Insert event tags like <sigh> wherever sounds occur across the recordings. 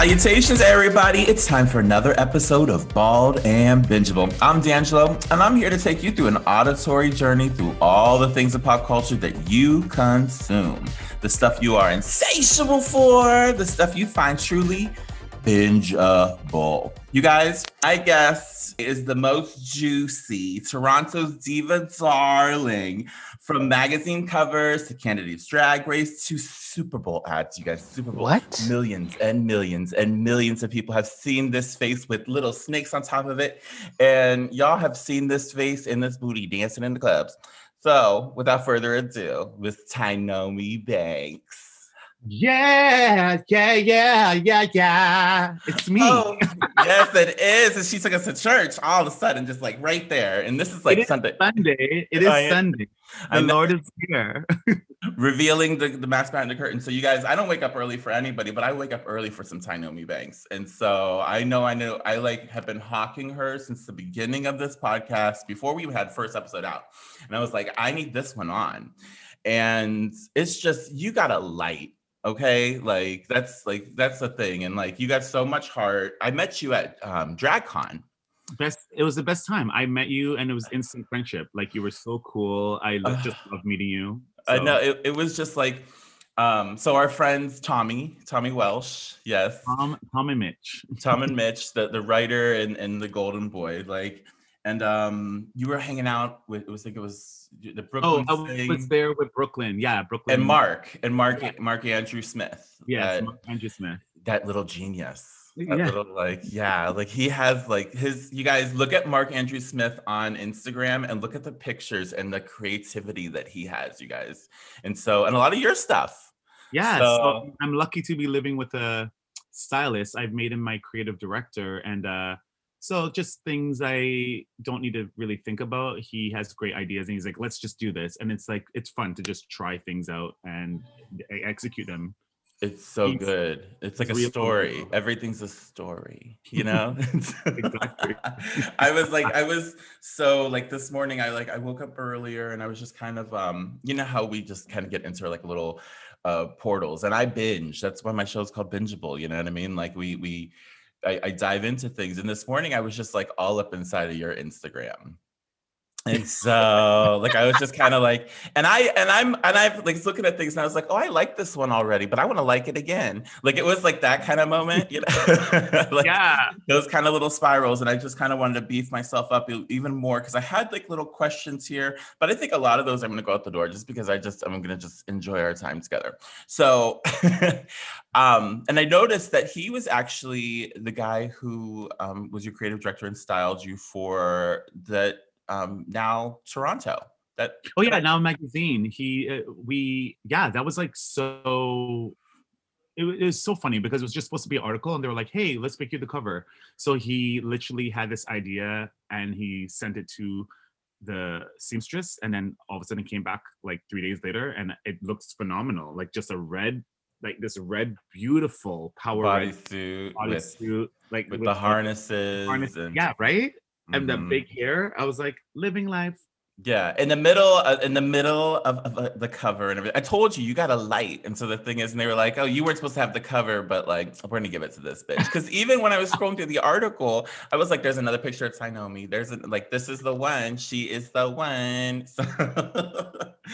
Salutations, everybody. It's time for another episode of Bald and Bingeable. I'm D'Angelo, and I'm here to take you through an auditory journey through all the things of pop culture that you consume. The stuff you are insatiable for, the stuff you find truly bingeable. You guys, I guess, is the most juicy Toronto's Diva Darling from magazine covers to Canada's Drag Race to Super Bowl ads. You guys, Super Bowl. What? Millions and millions and millions of people have seen this face with little snakes on top of it. And y'all have seen this face in this booty dancing in the clubs. So without further ado, Miss Tynomi Banks. Yeah, yeah, yeah, yeah, yeah. It's me. Oh, yes, it is. And she took us to church all of a sudden, just like right there. And this is like it is Sunday. Sunday. It is Oh, yeah. Sunday. I The. Lord is here. <laughs> revealing the, the mask behind the curtain. So you guys, I don't wake up early for anybody, but I wake up early for some Tynomi Banks. And so I know I know I like have been hawking her since the beginning of this podcast before we had first episode out. And I was like, I need this one on. And it's just you got a light. Okay, like that's like that's the thing, and like you got so much heart. I met you at um, DragCon. Best. It was the best time. I met you, and it was instant friendship. Like you were so cool. I just love meeting you. I know it, it was just like, um, so our friends Tommy, Tommy Welsh, yes, Tom, Tom, and Mitch. <laughs> Tom and Mitch, the, the writer and, and the Golden Boy, like, and um, you were hanging out with it was like it was the Brooklyn. Oh, Brooklyn I was there with Brooklyn. Yeah, Brooklyn. and Mark and Mark Yeah. Mark Andrew Smith. Yes, that, Andrew Smith. that little genius. That Yeah. little like yeah, like he has like his. You guys look at Mark Andrew Smith on Instagram and look at the pictures and the creativity that he has. You guys, and so and a lot of your stuff. Yeah, So- so I'm lucky to be living with a stylist. I've made him my creative director, and uh, so just things I don't need to really think about. He has great ideas, and he's like, "Let's just do this," and it's like it's fun to just try things out and execute them. It's so He's- good. It's like a story. cool. Everything's a story, you <laughs> know? Exactly. <laughs> I was like, I was so like this morning, I like I woke up earlier and I was just kind of um, you know how we just kind of get into like little uh portals and I binge. That's why my show's called bingeable, you know what I mean? Like we we I, I dive into things. And this morning I was just like all up inside of your Instagram. And so like I was just kind of like, and I and I'm and I've like looking at things and I was like, oh, I like this one already, but I want to like it again. Like it was like that kind of moment, you know, <laughs> like yeah, those kind of little spirals. And I just kind of wanted to beef myself up even more because I had like little questions here, but I think a lot of those I'm gonna go out the door just because I just I'm gonna just enjoy our time together. So <laughs> um and I noticed that he was actually the guy who um, was your creative director and styled you for that um now Toronto. That <clears throat> oh yeah, now magazine. He, uh, we, yeah, that was like so. It, it was so funny because it was just supposed to be an article, and they were like, "Hey, let's make you the cover." So he literally had this idea, and he sent it to the seamstress, and then all of a sudden came back like three days later, and it looks phenomenal. Like just a red, like this red, beautiful power bodysuit with, bodysuit, like with with the harnesses harness. and Yeah, right. And the Mhm. big hair. I was like, living life. Yeah, in the middle, uh, in the middle of, of uh, the cover and everything. I told you you got a light, and so the thing is, and they were like, "Oh, you weren't supposed to have the cover, but like, we're gonna give it to this bitch." Because even when I was scrolling through the article, I was like, "There's another picture of Tynomi. There's a, like, this is the one. She is the one." <laughs> So,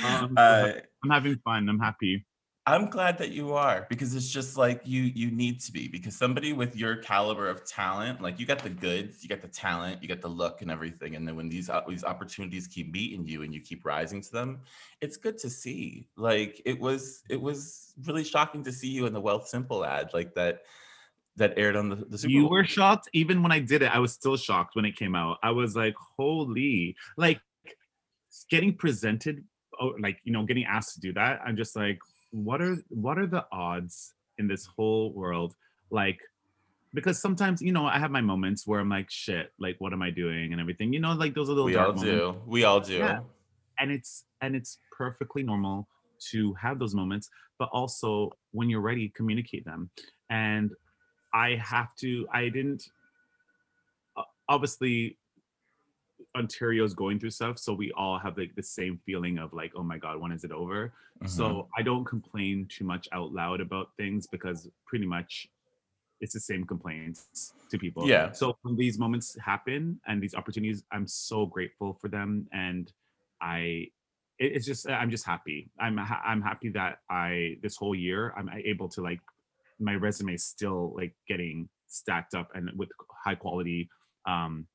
Um, uh, I'm having fun. I'm happy. I'm glad that you are because it's just like you you need to be because somebody with your caliber of talent, like you got the goods, you got the talent, you got the look and everything, and then when these uh, these opportunities keep meeting you and you keep rising to them, it's good to see. Like it was it was really shocking to see you in the Wealthsimple ad like that that aired on the, the Super You Bowl. were shocked. Even when I did it, I was still shocked when it came out. I was like, holy, like getting presented, oh, like, you know, getting asked to do that. I'm just like, what are what are the odds in this whole world? Like, because sometimes, you know, I have my moments where I'm like, shit, like, what am I doing and everything. You know, like those are those we all do. We all do. Yeah. and it's and it's perfectly normal to have those moments but also when you're ready communicate them and i have to i didn't obviously ontario's going through stuff so we all have like the same feeling of like oh my god when is it over Mhm. so i don't complain too much out loud about things because pretty much it's the same complaints to people. Yeah. So when these moments happen and these opportunities, I'm so grateful for them, and I, it's just I'm just happy. I'm ha- I'm happy that I this whole year I'm able to like my resume is still like getting stacked up and with high quality um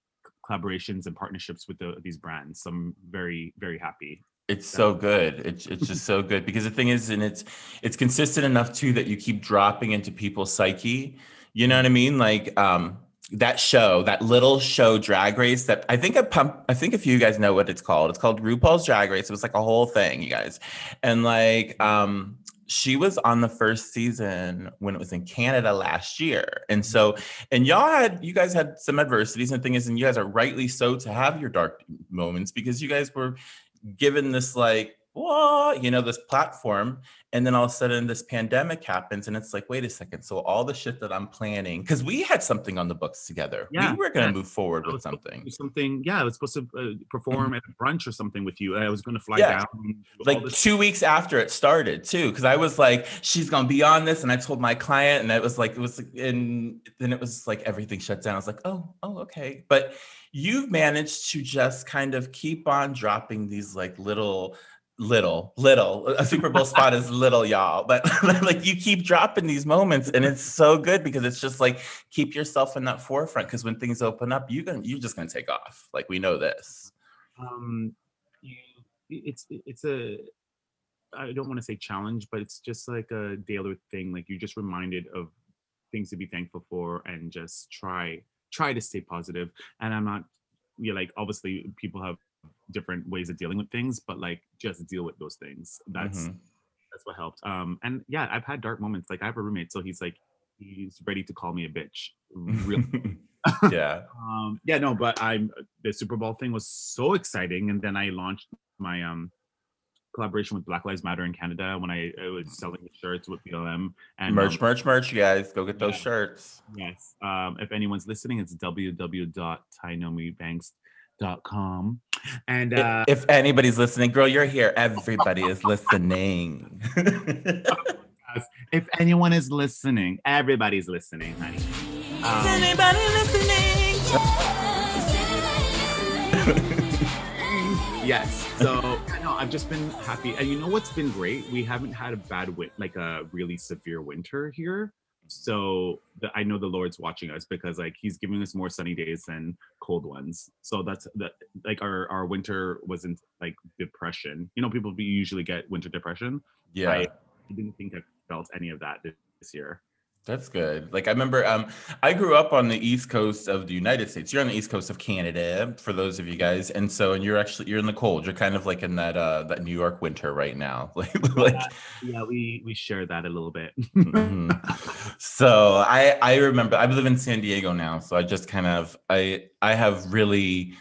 collaborations and partnerships with the, these brands. So I'm very very happy. It's so good. It's it's just so good because the thing is, and it's it's consistent enough too that you keep dropping into people's psyche. You know what I mean? Like um that show, that little show Drag Race that I think I pump I think if you guys know what it's called. It's called RuPaul's Drag Race. It was like a whole thing, you guys. And like um she was on the first season when it was in Canada last year. And mm-hmm. so, and y'all had, you guys had some adversities and the thing is, and you guys are rightly so to have your dark moments because you guys were given this like whoa, you know, this platform. And then all of a sudden this pandemic happens and it's like, wait a second. So all the shit that I'm planning, because we had something on the books together. Yeah, we were going to yeah. move forward with to something. Something, yeah, I was supposed to uh, perform at a brunch or something with you. I was going to fly Yeah. down. Like this- two weeks after it started too, because I was like, she's gonna be on this, and I told my client, and it was like, it was, and then it was like everything shut down. I was like, oh, oh, okay. But you've managed to just kind of keep on dropping these like little little little. A super bowl spot is <laughs> little y'all. <laughs> But like you keep dropping these moments and it's so good because it's just like keep yourself in that forefront because when things open up you gonna you're just gonna take off. Like we know this. Um you it's it's a i don't want to say challenge but it's just like a daily thing. Like you're just reminded of things to be thankful for and just try try to stay positive. And i'm not yeah like obviously people have different ways of dealing with things but like just deal with those things. That's Mhm. that's what helped. Um and yeah i've had dark moments. Like i have a roommate so he's like he's ready to call me a bitch real <laughs> <laughs> yeah. Um yeah no but i'm the super bowl thing was so exciting and then i launched my um collaboration with black lives matter in canada when i, I was selling the shirts with blm and merch um, merch merch you guys. Go get those yeah. shirts. Yes. Um if anyone's listening it's www.tynomibanks.com and uh if anybody's listening girl you're here. <laughs> Everybody is listening. If anyone is listening everybody's listening honey. Um, anybody listening? <laughs> Yes. So no i've just been happy. And you know what's been great? We haven't had a bad win like a really severe winter here so the, i know the lord's watching us because like he's giving us more sunny days than cold ones. So that's that like our our winter wasn't like depression. You know people be, usually get winter depression yeah. I, didn't think i felt any of that this year That's good. Like I remember um I grew up on the east coast of the United States. You're on the east coast of Canada for those of you guys. And so and you're actually you're in the cold. You're kind of like in that uh that New York winter right now. <laughs> Like like yeah we we share that a little bit mhm. So I I remember I live in San Diego now, so I just kind of I I have really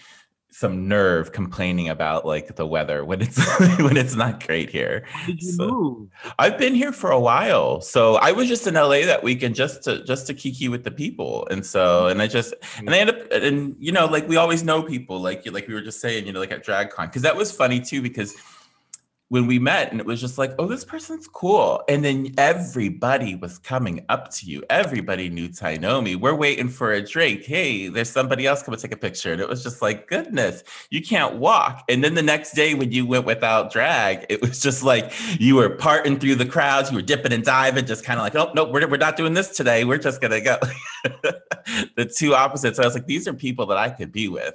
some nerve complaining about like the weather when it's <laughs> when it's not great here. So- I've been here for a while. So I was just in LA that weekend just to just to kiki with the people. And so and I just and I end up and you know, like we always know people, like like we were just saying, you know, like at DragCon. Because that was funny too, because when we met and it was just like, oh, this person's cool. And then everybody was coming up to you. Everybody knew Tynomi. We're waiting for a drink. Hey, there's somebody else come and take a picture. And it was just like, goodness, you can't walk. And then the next day when you went without drag, it was just like you were parting through the crowds, you were dipping and diving, just kind of like, oh, no, we're, we're not doing this today. We're just going to go. <laughs> the two opposites. I was like, these are people that I could be with.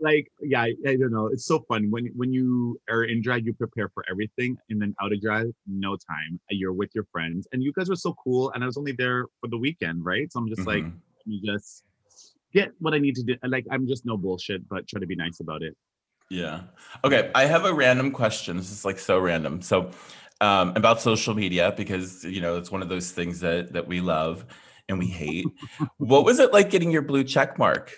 Like yeah I, I don't know it's so fun when when you are in drag you prepare for everything and then out of drag no time you're with your friends and you guys were so cool and i was only there for the weekend right so i'm just like Mhm. let me just get what i need to do like i'm just no bullshit but try to be nice about it Yeah. Okay. I have a random question. This is like so random. So, um, about social media because you know it's one of those things that that we love and we hate. <laughs> what was it like getting your blue check mark?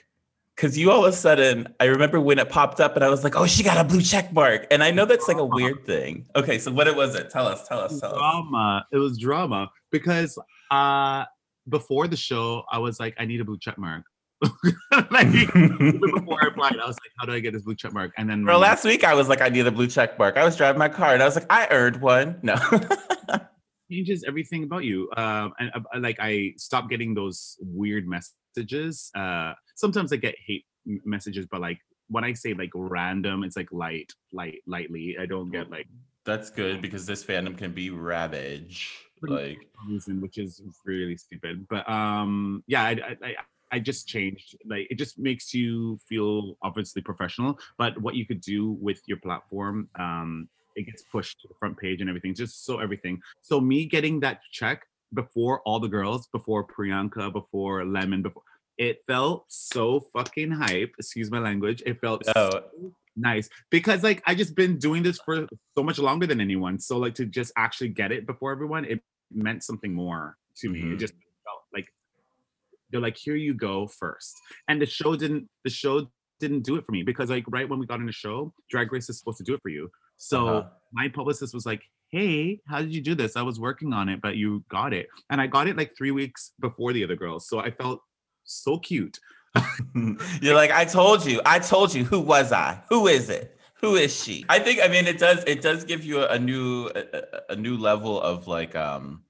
Because you all of a sudden, I remember when it popped up, and I was like, "Oh, she got a blue check mark," and I know that's like a weird thing. Okay, so what it was it? Tell us. Tell us. Tell us. drama it was drama because uh before the show i was like i need a blue check mark <laughs> like before i applied i was like how do i get this blue check mark and then Bro, last week I was like, I need a blue check mark. I was driving my car and I was like, I earned one. No. <laughs> changes everything about you. Um, and uh, like I stopped getting those weird messages. Uh, sometimes I get hate messages, but like when I say like random, it's like light, light, lightly. I don't get like That's good because this fandom can be ravage. Like, reason, which is really stupid. But um, yeah, I, I, I, I just changed. Like, it just makes you feel obviously professional. But what you could do with your platform, um, it gets pushed to the front page and everything. Just so everything. So me getting that check before all the girls, before Priyanka, before Lemon, before it felt so fucking hype. Excuse my language. It felt oh, so nice because like I just been doing this for so much longer than anyone. So like to just actually get it before everyone, it meant something more to me. It Mhm. just felt like they're like, here you go first. And the show didn't the show didn't do it for me because like right when we got in the show, Drag Race is supposed to do it for you. So Uh-huh. my publicist was like, Hey, how did you do this? I was working on it, but you got it. And I got it like three weeks before the other girls. So I felt so cute. <laughs> You're like, I told you, I told you. Who was I? Who is it? Who is she? I think. I mean, it does. It does give you a, new, a, a- a new level of like, um,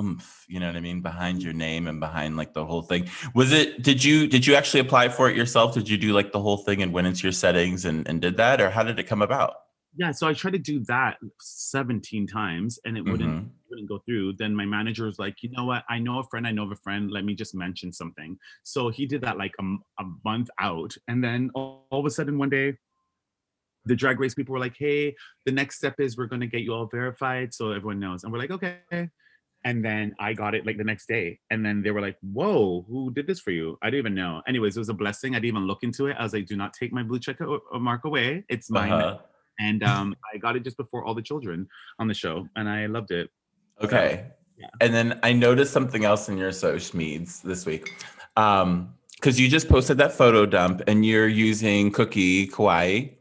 oomph. You know what I mean? Behind your name and behind like the whole thing. Was it? Did you? Did you actually apply for it yourself? Did you do like the whole thing and went into your settings and and did that, or how did it come about? Yeah, so I tried to do that 17 times and it wouldn't Mhm. wouldn't go through. Then my manager was like, you know what? I know a friend. I know of a friend. Let me just mention something. So he did that like a, a month out, and then all, all of a sudden one day, the drag race people were like, hey, the next step is we're gonna get you all verified, so everyone knows. And we're like, okay. And then I got it like the next day, and then they were like, whoa, who did this for you? I didn't even know. Anyways, it was a blessing. I didn't even look into it. I was like, do not take my blue check mark away. It's mine Uh-huh. And <laughs> um, I got it just before all the children on the show, and I loved it. Okay. yeah. And then I noticed something else in your social meds this week. Um, because you just posted that photo dump and you're using Cookie Kawaii.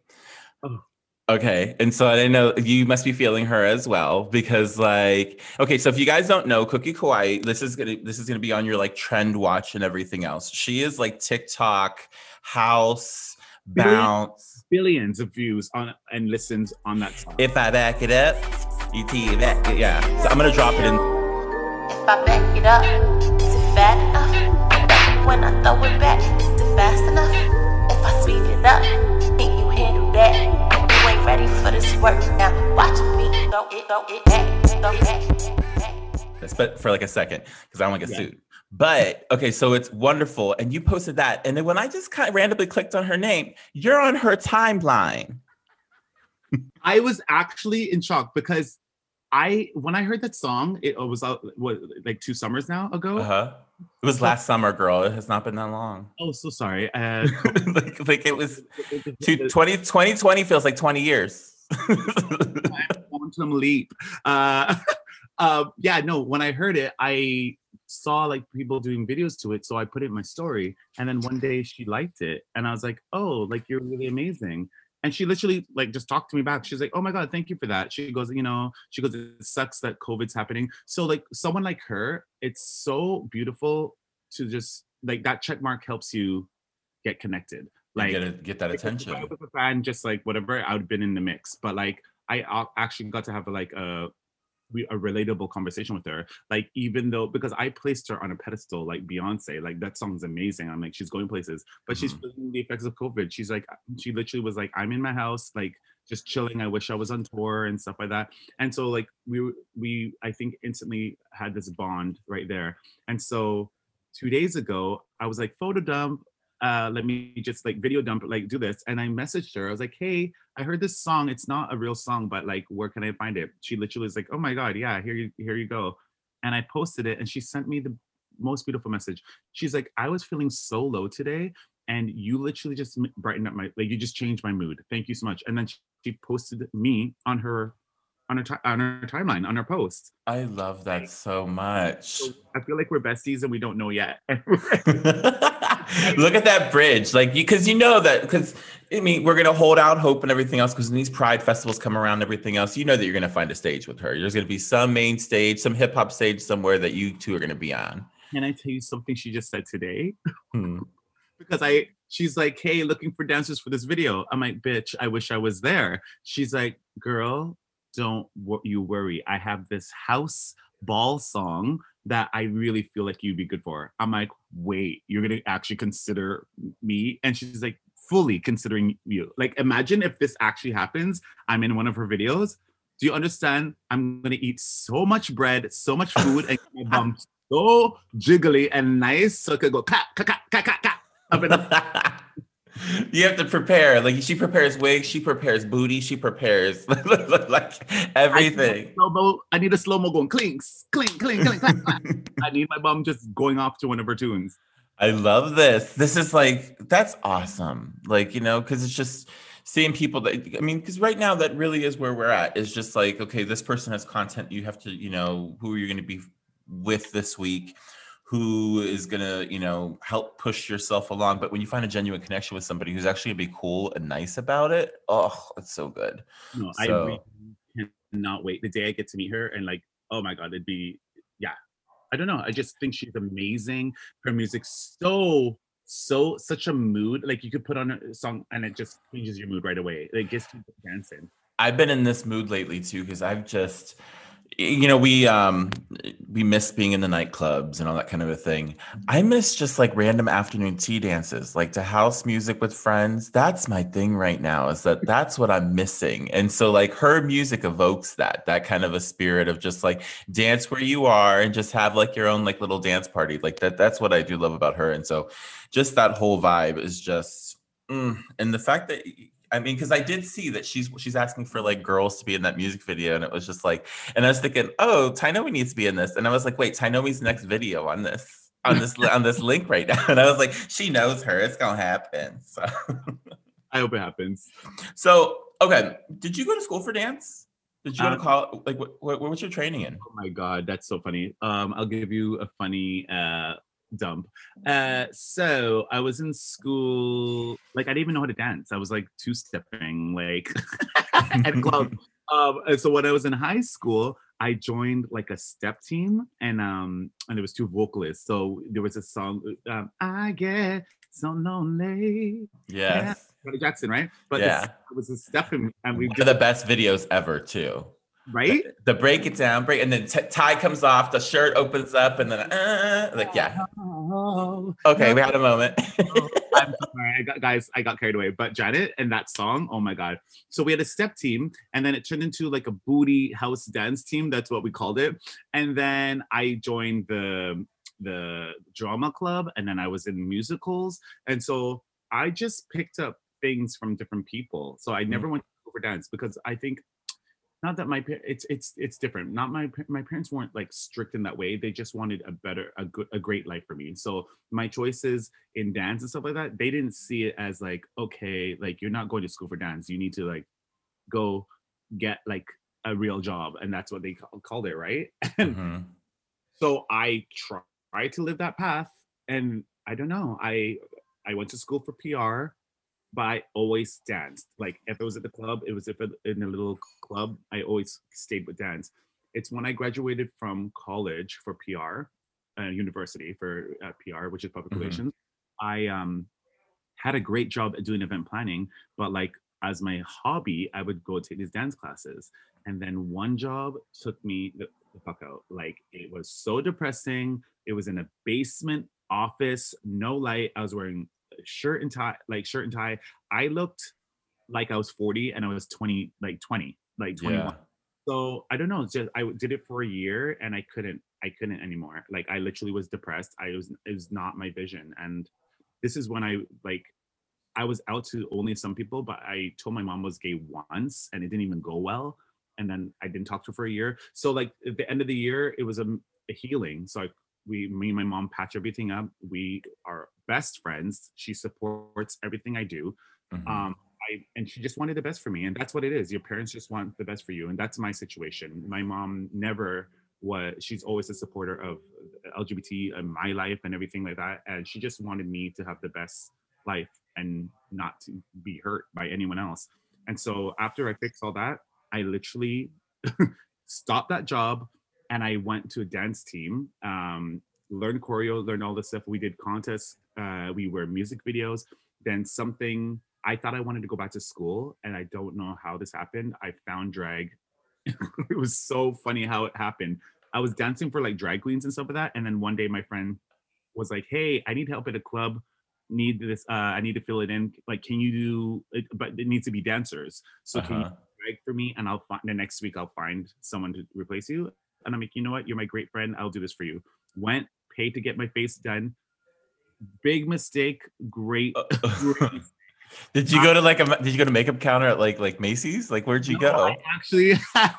Oh. Okay. And so I know you must be feeling her as well because like okay, so if you guys don't know Cookie Kawaii, this is gonna this is gonna be on your like trend watch and everything else. She is like TikTok, house, bounce. Billions of views on and listens on that song. If I back it up, you see that yeah. So I'm gonna drop it in If I back it up, is it fat enough? When I throw it back, is it fast enough? If I speed it up, think you handle that? You ain't ready for this work now. Watch me throw it, throw it back, throw it back, back. but for like a second because I don't want to get Yeah. sued. But okay, so it's wonderful, and you posted that, and then when I just kind of randomly clicked on her name, you're on her timeline. I was actually in shock because I when I heard that song, it was what like two summers now ago. Uh huh. It was last summer, girl. It has not been that long. Oh, so sorry. Uh, <laughs> like, like it was <laughs> two, 20, 2020 feels like 20 years. <laughs> quantum leap. Uh, uh, yeah, no. When I heard it, I saw like people doing videos to it, so I put it in my story. And then one day she liked it, and I was like, "Oh, like you're really amazing." And she literally like just talked to me back. She's like, "Oh my god, thank you for that." She goes, "You know," she goes, "It sucks that COVID's happening." So like someone like her, it's so beautiful to just like that check mark helps you get connected. like, get, it- get that like, if I attention. was a fan, just like whatever, I would have been in the mix. But like, I uh, actually got to have like a we- a relatable conversation with her. Like, even though because I placed her on a pedestal, like Beyonce, like that song's amazing. I'm like, she's going places, but she's Mhm. feeling the effects of COVID. She's like, she literally was like, I'm in my house, like just chilling. I wish I was on tour and stuff like that. And so like we we I think instantly had this bond right there. And so two days ago, I was like, photo dump. Uh, let me just like video dump, like do this. And I messaged her. I was like, hey, I heard this song. It's not a real song, but like, where can I find it? She literally was like, oh my God, yeah, here you here you go. And I posted it and she sent me the most beautiful message. She's like, I was feeling so low today. And you literally just brightened up my like you just changed my mood. Thank you so much. And then she, she posted me on her on her ti- on her timeline on her post. I love that so much. I feel like we're besties and we don't know yet. <laughs> <laughs> <laughs> Look at that bridge, like you, because you know that, because I mean, we're gonna hold out hope and everything else. Because when these Pride festivals come around, and everything else, you know that you're gonna find a stage with her. There's gonna be some main stage, some hip hop stage somewhere that you two are gonna be on. Can I tell you something she just said today? <laughs> Hmm. because I she's like, hey, looking for dancers for this video. I'm like, bitch, I wish I was there. She's like, girl, don't you worry. I have this house ball song that I really feel like you'd be good for. I'm like, wait, you're gonna actually consider me? And she's like, fully considering you. Like, imagine if this actually happens. I'm in one of her videos. Do you understand? I'm gonna eat so much bread, so much food, and my <laughs> bum so jiggly and nice, so I could go ka ka ka ka ka ka up and up. <laughs> you have to prepare. Like she prepares wigs, she prepares booty, she prepares <laughs> like everything. I need a slow mo going clinks, clink, clink, clink, clink. I need my bum just going off to one of her tunes. I love this. This is like that's awesome. Like you know, because it's just seeing people that I mean, because right now that really is where we're at. Is just like okay, this person has content. You have to, you know, who are you going to be with this week? Who is gonna, you know, help push yourself along. But when you find a genuine connection with somebody who's actually gonna be cool and nice about it, oh, it's so good. No, so, I really cannot wait the day I get to meet her and like, oh my god, it'd be yeah. I don't know. I just think she's amazing. Her music's so so such a mood. Like you could put on a song and it just changes your mood right away. It gets you dancing. I've been in this mood lately too because I've just you know we um we miss being in the nightclubs and all that kind of a thing. I miss just like random afternoon tea dances like to house music with friends. That's my thing right now is that that's what i'm missing. And so like her music evokes that that kind of a spirit of just like dance where you are and just have like your own like little dance party. Like that that's what i do love about her. And so just that whole vibe is just mm. and the fact that I mean, because I did see that she's she's asking for like girls to be in that music video, and it was just like, and I was thinking, oh, Tynomi needs to be in this, and I was like, wait, Tynomi's next video on this on this on this <laughs> link right now, <laughs> and I was like, she knows her, it's gonna happen. <laughs> So I hope it happens. So okay, did you go to school for dance? Did you go to um, college? Like, what, what, what was your training in? Oh my god, that's so funny. Um, I'll give you a funny uh dump. Uh, so I was in school, like I didn't even know how to dance. I was like two stepping, like <laughs> at club. <laughs> Um, and so when I was in high school, I joined like a step team, and um, and there was two vocalists. So there was a song, um, "I Get So Lonely." Yes. Yeah. Jackson, right? But yeah, it was a step, and we one of the best videos ever, too right? The, the, break it down, break, and then t- tie comes off, the shirt opens up, and then uh, like yeah. Okay, we had a moment. <laughs> I'm sorry, I got guys, I got carried away. But Janet and that song, oh my god! So we had a step team, and then it turned into like a booty house dance team. That's what we called it. And then I joined the the drama club, and then I was in musicals, and so I just picked up things from different people. So I never mm. went over dance because I think not that my it's it's it's different. Not my my parents weren't like strict in that way. They just wanted a better a good a great life for me. So my choices in dance and stuff like that they didn't see it as like okay like you're not going to school for dance. You need to like go get like a real job. And that's what they called it right? <laughs> And mm-hmm. so i tried to live that path and i don't know. I i went to school for pr but I always danced. Like if it was at the club, it was if it, in a little club, I always stayed with dance. It's when I graduated from college for PR, uh, university for uh, PR, which is public mm-hmm. relations. I um, had a great job at doing event planning, but like as my hobby, I would go take these dance classes. And then one job took me the, the fuck out. Like it was so depressing. It was in a basement office, no light. I was wearing shirt and tie, like shirt and tie. I looked like I was 40 and I was 20, like 20, like 21. Yeah. So I don't know. It's just I did it for a year and I couldn't, I couldn't anymore. Like I literally was depressed. I was, it was not my vision. And this is when I like, I was out to only some people, but I told my mom was gay once and it didn't even go well. And then I didn't talk to her for a year. So like at the end of the year, it was a, a healing. So I we me and my mom patch everything up. We are best friends. She supports everything i do. Mm-hmm. um I, and she just wanted the best for me and that's what it is. Your parents just want the best for you and that's my situation. My mom never was she's always a supporter of lgbt in my life and everything like that and she just wanted me to have the best life and not to be hurt by anyone else. And so after i fixed all that i literally <laughs> stopped that job and I went to a dance team, um, learned choreo, learned all this stuff. We did contests, uh, we were music videos. Then something I thought I wanted to go back to school, and I don't know how this happened. I found drag. <laughs> it was so funny how it happened. I was dancing for like drag queens and stuff like that. And then one day my friend was like, "Hey, I need help at a club. Need this? Uh, I need to fill it in. Like, can you do? It, but it needs to be dancers. So can you Uh-huh. drag for me? And I'll find the next week. I'll find someone to replace you. And I'm like, you know what? You're my great friend. I'll do this for you. Went, paid to get my face done. Big mistake. Great. great <laughs> <laughs> Did you go to like a did you go to makeup counter at like like Macy's? Like where'd you No, go? I actually <laughs> had,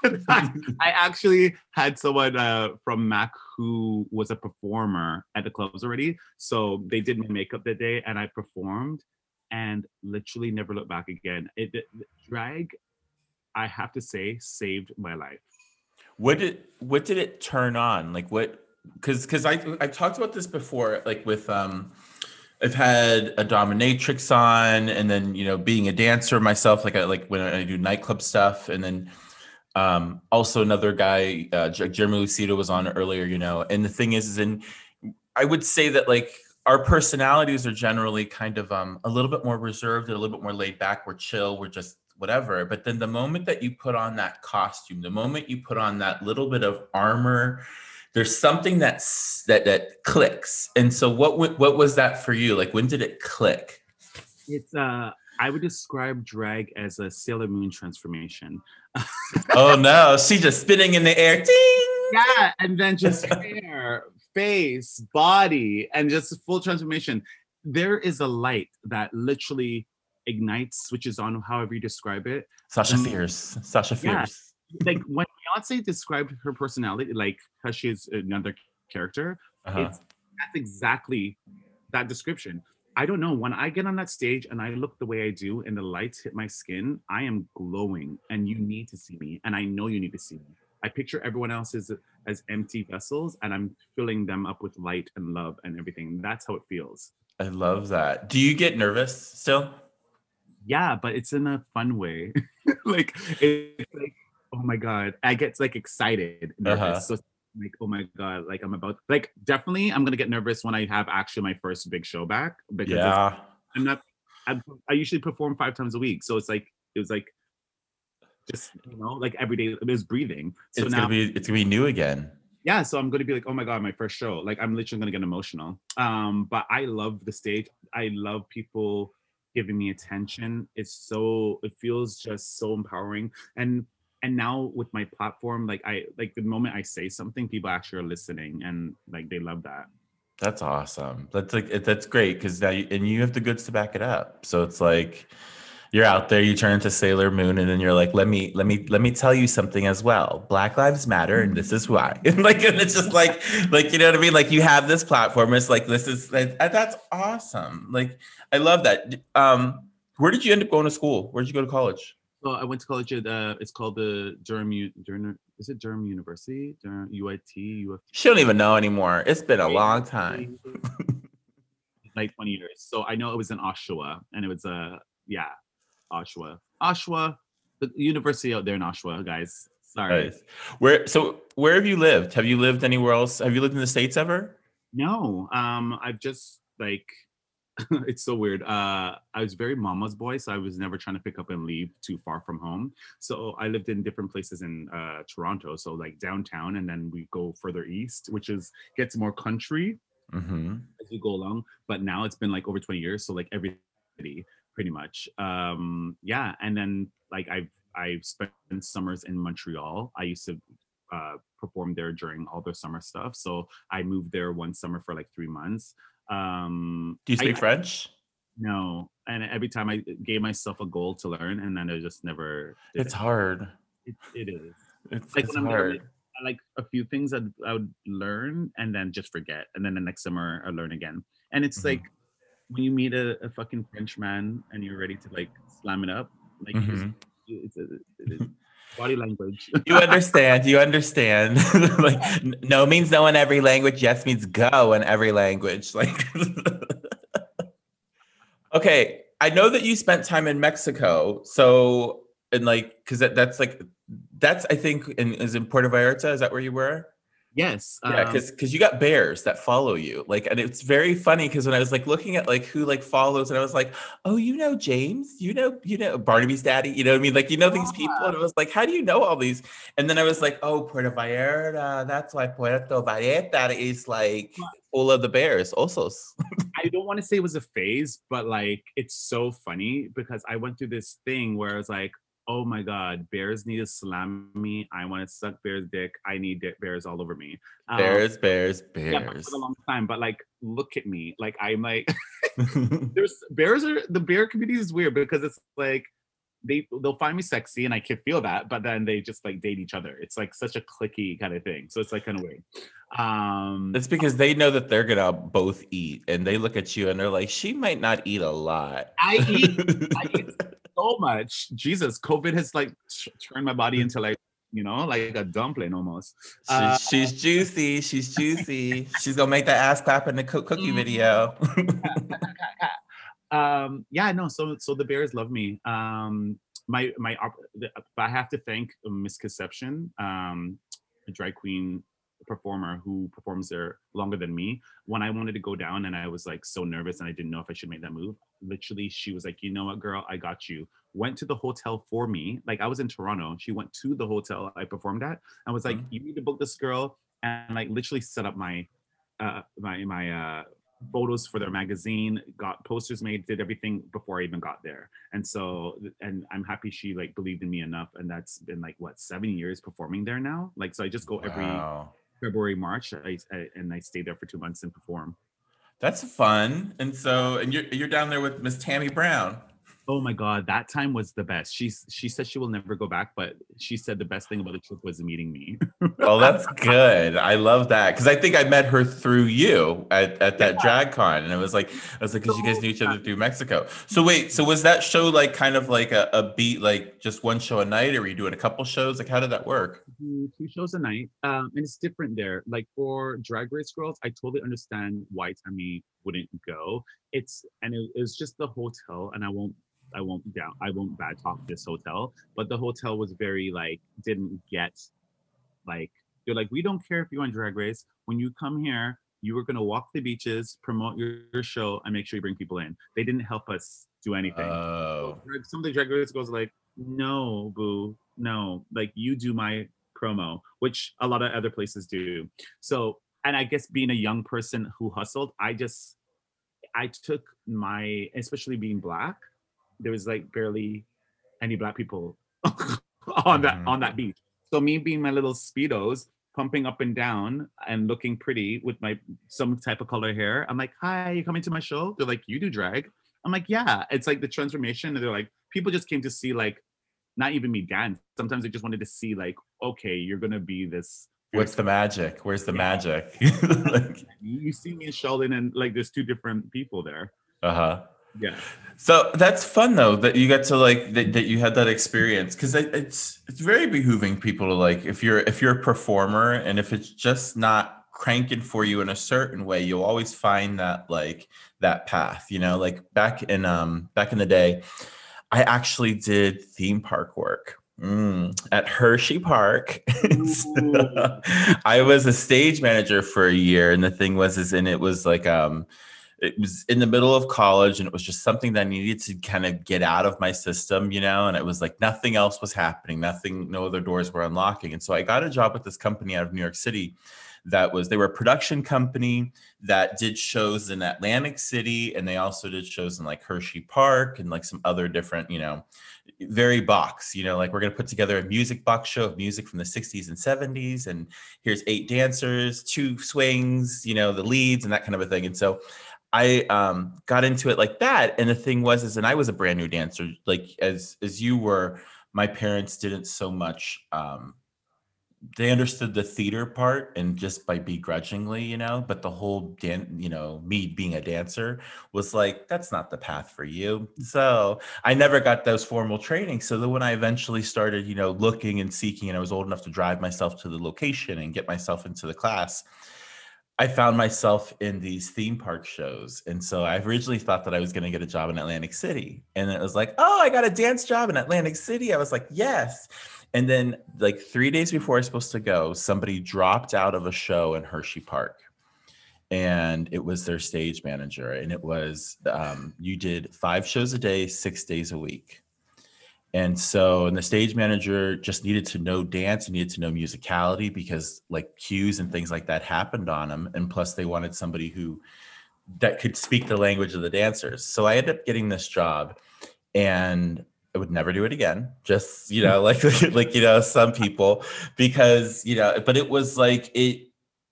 I actually had someone uh, from Mac who was a performer at the clubs already. So they did my makeup that day and I performed and literally never looked back again. It, it drag, I have to say, saved my life. What did what did it turn on? Like what because because I I talked about this before, like with um I've had a dominatrix on and then you know being a dancer myself, like I like when I do nightclub stuff, and then um also another guy, uh Jeremy Lucido was on earlier, you know, and the thing is is in I would say that like our personalities are generally kind of um a little bit more reserved and a little bit more laid back. We're chill, we're just whatever. But then the moment that you put on that costume, the moment you put on that little bit of armor, there's something that's that that clicks. And so what what was that for you? Like when did it click? It's, uh, I would describe drag as a Sailor Moon transformation. <laughs> oh no, she's just spinning in the air. Ding! Yeah, and then just hair, face, body, and just full transformation. There is a light that literally ignites, switches on, however you describe it. Sasha Mm. Fierce. Sasha Yeah. Fierce. Like when Beyonce described her personality, like how she's another character, Uh-huh. it's that's exactly that description. I don't know. When I get on that stage and I look the way I do and the lights hit my skin, I am glowing and you need to see me. And I know you need to see me. I picture everyone else as, as empty vessels and I'm filling them up with light and love and everything. That's how it feels. I love that. Do you get nervous still? Yeah, but it's in a fun way. <laughs> like it's like, oh my God. I get like excited, nervous. Uh-huh. So like, oh my God, like I'm about like definitely I'm gonna get nervous when I have actually my first big show back because Yeah. I'm not. I, I usually perform five times a week, so it's like it was like just you know like every day it was breathing. So it's now, gonna be it's gonna be new again. yeah, so I'm gonna be like, oh my god, my first show. Like I'm literally gonna get emotional. Um, but I love the stage. I love people giving me attention. It's so it feels just so empowering. And and now with my platform, like I like the moment I say something, people actually are listening and like they love that. That's awesome. That's like that's great because now you, and you have the goods to back it up. So it's like you're out there, you turn into Sailor Moon, and then you're like, let me let me let me tell you something as well. Black Lives Matter, and this is why. <laughs> And like and it's just like like you know what I mean. Like you have this platform. It's like this is like, that's awesome. Like I love that. Um, where did you end up going to school? Where did you go to college? So I went to college at uh, it's called the Durham U- Durham is it Durham University Durham UIT She don't even know anymore. It's been a long time. like 20 years. So I know it was in Oshawa and it was uh yeah Oshawa Oshawa the university out there in Oshawa guys. Sorry. Nice. Where so where have you lived? Have you lived anywhere else? Have you lived in the states ever? No, um I've just like <laughs> it's so weird. Uh I was very mama's boy, so I was never trying to pick up and leave too far from home. So I lived in different places in uh Toronto, so like downtown and then we go further east, which is gets more country Mm-hmm. as you go along. But now it's been like over 20 years, so like every city pretty much. Um yeah, and then like I've I've spent summers in Montreal. I used to uh perform there during all their summer stuff. So I moved there one summer for like three months. Um Do you I- speak French? No. And every time I gave myself a goal to learn and then I just never It's it. hard. It, it is. It's, Like it's when I'm there, hard. I like a few things that I would learn and then just forget. And then the next summer I learn again. And it's Mhm. like when you meet a, a fucking French man and you're ready to like slam it up, like just- Mhm. it's a, it is body language. <laughs> You understand. You understand. <laughs> like no means no in every language. Yes means go in every language. <laughs> Like okay, I know that you spent time in Mexico. So and like because that, that's like that's I think in is in Puerto Vallarta. Is that where you were? Yes. Yeah, um, because because you got bears that follow you, like, and it's very funny because when I was like looking at like who like follows, and I was like, oh, you know James, you know, you know Barnaby's daddy, you know what I mean? Like, you know these people, and I was like, how do you know all these? And then I was like, oh, Puerto Vallarta, that's why Puerto Vallarta is like full of the bears, also. I don't want to say it was a phase, but like it's so funny because I went through this thing where I was like, oh my god, bears need to slam me. I want to suck bears' dick. I need bears all over me. Um, Bears, bears, Yeah, for a long time. But like, look at me. Like I'm like, <laughs> <laughs> there's bears are the bear community is weird because it's like they they'll find me sexy and I can feel that, but then they just like date each other. It's like such a clicky kind of thing. So it's like kind of weird. Um It's because they know that they're gonna both eat, and they look at you and they're like, "She might not eat a lot." I eat <laughs> I eat so much. Jesus, COVID has like turned my body into like, you know, like a dumpling almost. She's, Uh, she's juicy. She's juicy. She's gonna make that ass clap in the coo- cookie video. <laughs> um yeah no so so the bears love me um my my i have to thank misconception um a drag queen performer who performs there longer than me when i wanted to go down and i was like so nervous and i didn't know if i should make that move literally she was like you know what girl i got you went to the hotel for me like i was in toronto she went to the hotel i performed at and was like Mhm. you need to book this girl and like literally set up my uh my my uh photos for their magazine, got posters made, did everything before I even got there. And so, and I'm happy she like believed in me enough. And that's been like what seven years performing there now. Like, so I just go every Wow. February, March, I, I, and I stayed there for two months and perform. That's fun. And so, and you're you're down there with Miss Tammy Brown. Oh my god, that time was the best. She's she said she will never go back, but she said the best thing about the trip was meeting me. Oh, <laughs> that's good. I love that because I think I met her through you at, at that drag con, and it was like I was like, because you guys knew each other through Mexico. So wait, so was that show like kind of like a, a beat, like just one show a night, or were you doing a couple shows? Like, how did that work? two shows a night. Um, and it's different there. Like for Drag Race Girls, I totally understand why Tammy wouldn't go. It's and it, was just the hotel, and I won't I won't down I won't bad talk this hotel, but the hotel was very like didn't get like they're like we don't care if you're on Drag Race. When you come here, you were gonna walk the beaches, promote your, your show, and make sure you bring people in. They didn't help us do anything Oh, some of the drag race girls like, no, boo, no, like you do my promo, which a lot of other places do. So, and I guess being a young person who hustled, I just, I took my, especially being black, there was like barely any black people <laughs> on that Mhm. on that beach. So me being my little speedos, pumping up and down and looking pretty with my some type of color hair. I'm like, hi, you coming to my show? They're like, you do drag. I'm like, yeah. It's like the transformation. And they're like, people just came to see like, not even me dance. Sometimes they just wanted to see like, okay, you're gonna be this. what's the magic? Where's the Yeah. magic? <laughs> like, You you see me and Sheldon, and like, there's two different people there. uh huh. Yeah. So that's fun though that you got to like that, that you had that experience because it's it's very behooving people to like if you're if you're a performer and if it's just not cranking for you in a certain way you'll always find that like that path you know like back in um back in the day I actually did theme park work mm, at Hershey Park. <laughs> So, I was a stage manager for a year, and the thing was, is and it was like um, it was in the middle of college, and it was just something that I needed to kind of get out of my system, you know. And it was like nothing else was happening, nothing, no other doors were unlocking, and so I got a job with this company out of New York City. That was they were a production company that did shows in Atlantic City, and they also did shows in like Hershey Park and like some other different, you know, very box, you know, like we're going to put together a music box show of music from the 60s and 70s. And here's eight dancers, two swings, you know, the leads and that kind of a thing. And so I um, got into it like that. And the thing was, is, and I was a brand new dancer, like as, as you were, my parents didn't so much, um, they understood the theater part and just by begrudgingly, you know, but the whole dan- you know, me being a dancer was like, that's not the path for you. So I never got those formal training. So then when I eventually started, you know, looking and seeking, and I was old enough to drive myself to the location and get myself into the class, I found myself in these theme park shows. And so I originally thought that I was going to get a job in Atlantic City. And it was like, oh, I got a dance job in Atlantic City. I was like, yes. And then, like three days before I was supposed to go, somebody dropped out of a show in Hershey Park. And it was their stage manager. And it was, um, you did five shows a day, six days a week. And so, and the stage manager just needed to know dance and needed to know musicality because like cues and things like that happened on them. And plus, they wanted somebody who that could speak the language of the dancers. So I ended up getting this job, and I would never do it again. Just you know, <laughs> like <laughs> like you know, some people because you know, but it was like it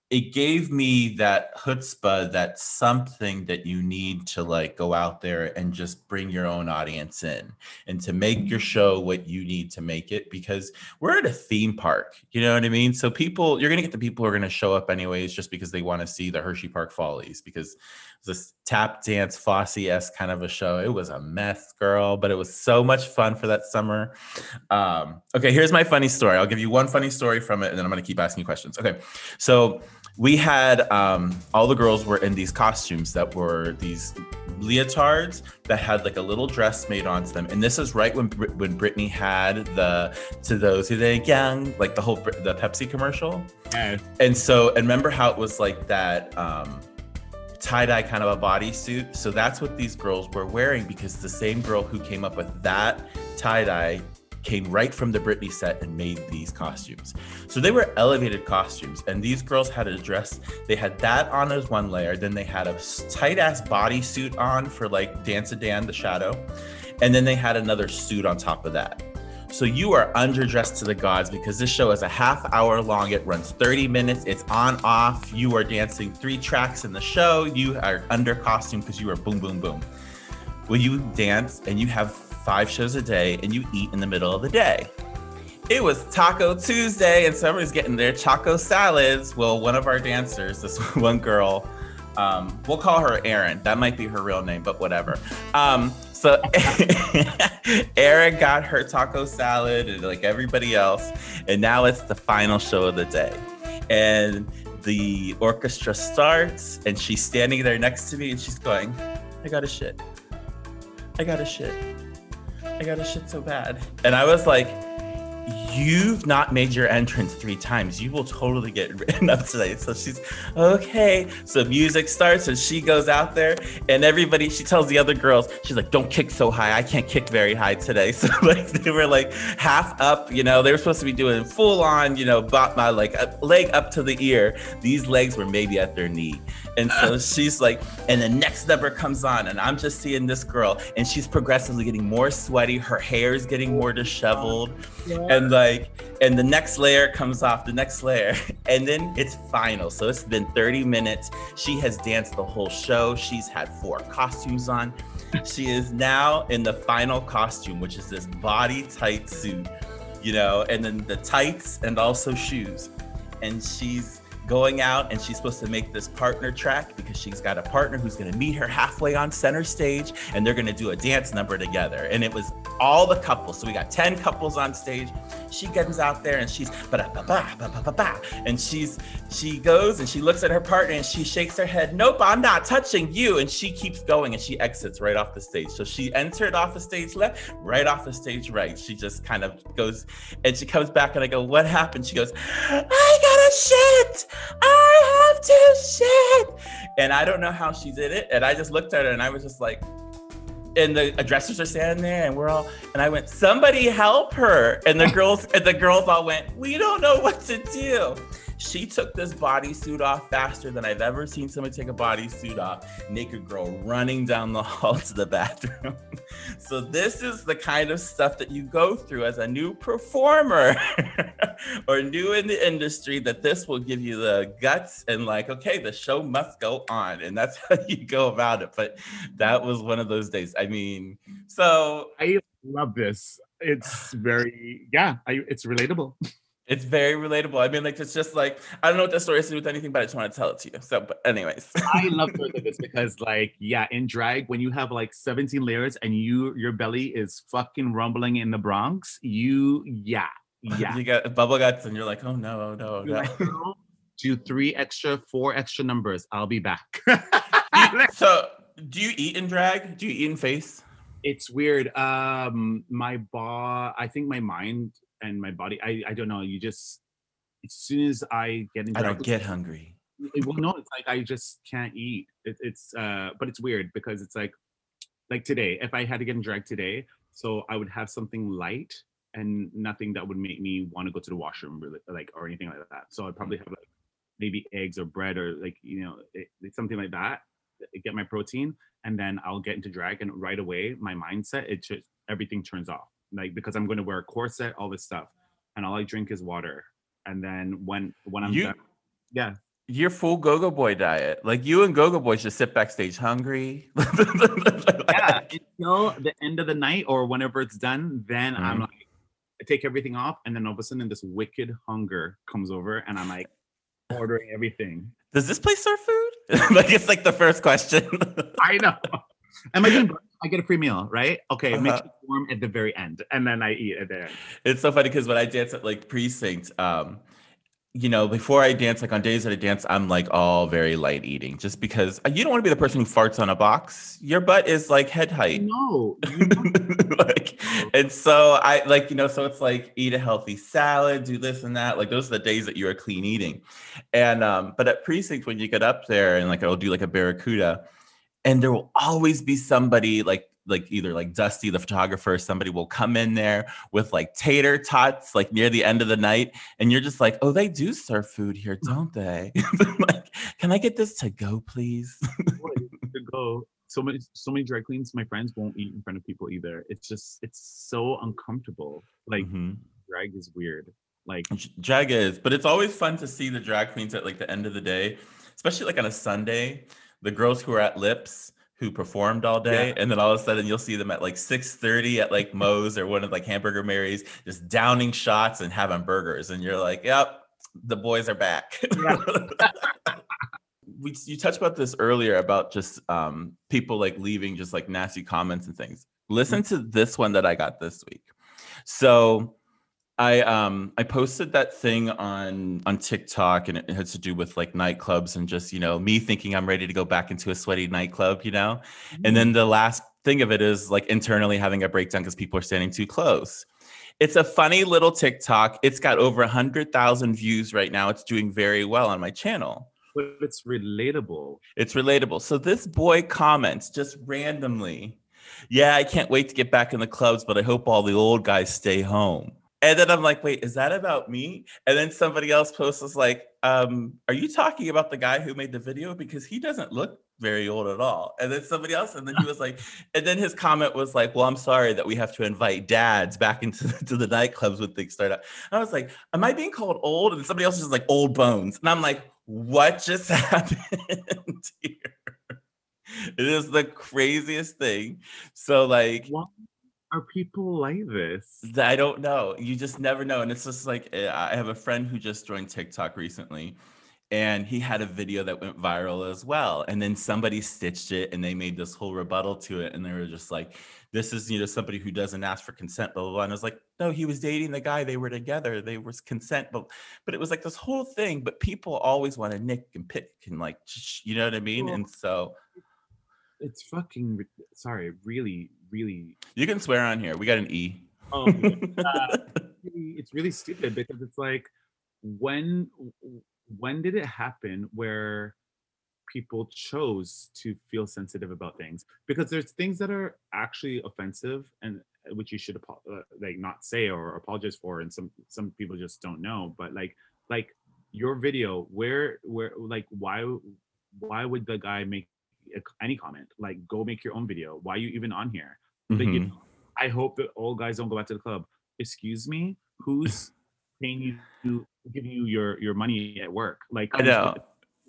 it gave me that chutzpah, that something that you need to like go out there and just bring your own audience in and to make your show what you need to make it because we're at a theme park. You know what I mean? So people, you're going to get the people who are going to show up anyways just because they want to see the Hershey Park Follies because this tap dance Fosse s kind of a show. It was a mess, girl, but it was so much fun for that summer. Um, okay, here's my funny story. I'll give you one funny story from it, and then I'm going to keep asking you questions. Okay, so we had um, all the girls were in these costumes that were these leotards that had like a little dress made onto them. And this is right when when Britney had the to those who they young like the whole the Pepsi commercial. Yeah. and so and remember how it was like that um tie-dye kind of a bodysuit? So that's what these girls were wearing because the same girl who came up with that tie-dye came right from the Britney set and made these costumes. So they were elevated costumes, and these girls had a dress. They had that on as one layer, then they had a tight ass bodysuit on for like Dance a Dan, the shadow, and then they had another suit on top of that. So you are underdressed to the gods because this show is a half hour long. It runs 30 minutes. It's on off. You are dancing three tracks in the show. You are under costume because you are boom, boom, boom. Well, you dance and you have five shows a day and you eat in the middle of the day. It was Taco Tuesday and somebody's getting their Choco salads. Well, one of our dancers, this <laughs> one girl, um, we'll call her Erin. That might be her real name, but whatever. Um, so <laughs> Erin got her taco salad and like everybody else, and now it's the final show of the day. And the orchestra starts, and she's standing there next to me, and she's going, "I got a shit. I got a shit. I got a shit so bad." And I was like, you've not made your entrance three times. You will totally get written up today. So she's okay. So music starts and she goes out there and everybody, she tells the other girls, she's like, don't kick so high. I can't kick very high today. <laughs> So like they were like half up, you know, they were supposed to be doing full on, you know, bot my like a leg up to the ear. These legs were maybe at their knee. And so <laughs> she's like, and the next number comes on, and I'm just seeing this girl, and she's progressively getting more sweaty. Her hair is getting more disheveled. And like, and the next layer comes off, the next layer, <laughs> and then it's final. So it's been 30 minutes. She has danced the whole show. She's had four costumes on. <laughs> She is now in the final costume, which is this body tight suit, you know, and then the tights and also shoes. And she's going out and she's supposed to make this partner track because she's got a partner who's going to meet her halfway on center stage and they're going to do a dance number together. And it was all the couples. So we got 10 couples on stage. She gets out there and she's ba ba ba ba ba ba and she's she goes and she looks at her partner and she shakes her head, "Nope, I'm not touching you." And she keeps going and she exits right off the stage. So she entered off the stage left, right off the stage right. She just kind of goes and she comes back and I go, "What happened?" She goes, "I got a shit." I have to shit. And I don't know how she did it. And I just looked at her and I was just like, and the dressers are standing there and we're all and I went, somebody help her. And the <laughs> girls and the girls all went, we don't know what to do. She took this bodysuit off faster than I've ever seen somebody take a bodysuit off. Naked girl running down the <laughs> hall to the bathroom. <laughs> so this is the kind of stuff that you go through as a new performer <laughs> or new in the industry that this will give you the guts and like, okay, the show must go on. And that's how you go about it. But that was one of those days. I mean, so I love this. It's very yeah, I, it's relatable. It's very relatable. I mean, like it's just like I don't know what that story has to do with anything, but I just want to tell it to you. So, but anyways, <laughs> I love this because, like, yeah, in drag, when you have like 17 layers and you your belly is fucking rumbling in the Bronx, you yeah, yeah. you got bubble guts, and you're like, oh no, oh no, oh no. like, "Girl, do three extra, four extra numbers. I'll be back. <laughs> <laughs> so, do you eat in drag? Do you eat in face? it's weird. Um, my ba, I think my mind and my body. I I don't know. You just as soon as I get into I don't get hungry. it, well, no, it's like I just can't eat. It, it's uh, but it's weird because it's like, like today, if I had to get in drag today, so I would have something light and nothing that would make me want to go to the washroom, really, like or anything like that. So I'd probably have like maybe eggs or bread or like you know it, it's something like that. Get my protein, and then I'll get into drag, and right away my mindset it just everything turns off. Like because I'm going to wear a corset, all this stuff, and all I drink is water. And then when when I'm You- done, yeah, Your full Go-Go Boy diet, like you and Go-Go Boys, just sit backstage hungry. <laughs> yeah, until the end of the night or whenever it's done, then I'm Mhm. like, I take everything off, and then all of a sudden this wicked hunger comes over, and I'm like ordering everything. Does this place serve food? <laughs> like it's like the first question. I know. <laughs> Am I getting? <laughs> I get a free meal, right? Okay, make Uh-huh. it warm at the very end, and then I eat at the end. it's so funny because when I dance at like precinct, um, you know, before I dance, like on days that I dance, I'm like all very light eating, just because uh, you don't want to be the person who farts on a box. Your butt is like head height. No, <laughs> like, and so I like, you know, so it's like eat a healthy salad, do this and that. Like those are the days that you are clean eating. And um, but at precinct, when you get up there and like I'll do like a barracuda, and there will always be somebody like like either like Dusty, the photographer, somebody will come in there with like tater tots, like near the end of the night, and you're just like, oh, they do serve food here, don't they? <laughs> like, can I get this to go, please? <laughs> to go. So many, so many drag queens. My friends won't eat in front of people either. It's just, it's so uncomfortable. Like Mhm. drag is weird. Like drag is, but it's always fun to see the drag queens at like the end of the day, especially like on a Sunday. The girls who are at Lips who performed all day, Yeah. and then all of a sudden you'll see them at like six thirty at like <laughs> Moe's or one of like Hamburger Mary's, just downing shots and having burgers, and you're like, "Yep, the boys are back." <laughs> we you touched about this earlier about just um, people like leaving just like nasty comments and things. Listen to this one that I got this week. So I um I posted that thing on on TikTok and it had to do with like nightclubs and just you know me thinking I'm ready to go back into a sweaty nightclub, you know. And then the last thing of it is like internally having a breakdown because people are standing too close. It's a funny little TikTok. It's got over a hundred thousand views right now. It's doing very well on my channel. but it's relatable. It's relatable. So this boy comments just randomly, Yeah, I can't wait to get back in the clubs, but I hope all the old guys stay home. And then I'm like, wait, is that about me? And then somebody else posts like, um, are you talking about the guy who made the video? Because he doesn't look very old at all. And then somebody else, and then he <laughs> was like, and then his comment was like, well, I'm sorry that we have to invite dads back into to the nightclubs when things start up. And I was like, am I being called old? And somebody else is just like old bones. And I'm like, what just <laughs> happened here? It is the craziest thing. So like are people like this? I don't know. You just never know. And it's just like eh, I have a friend who just joined TikTok recently and he had a video that went viral as well. And then somebody stitched it and they made this whole rebuttal to it. And they were just like, this is, you know, somebody who doesn't ask for consent, blah, blah, blah. And I was like, no, he was dating the guy. They were together. They was consent. But, but it was like this whole thing. But people always want to nick and pick and like, you know what I mean? And so It's fucking re- sorry, really, really. you can swear on here. We got an E. Oh, <laughs> uh, it's really stupid because it's like when when did it happen where people chose to feel sensitive about things because there's things that are actually offensive and uh, which you should uh, like not say or apologize for and some some people just don't know but like like your video where where like why why would the guy make any comment like go make your own video why are you even on here Like, you Mhm. know, I hope that all guys don't go back to the club. Excuse me, who's <laughs> paying you to give you your your money at work? Like I know.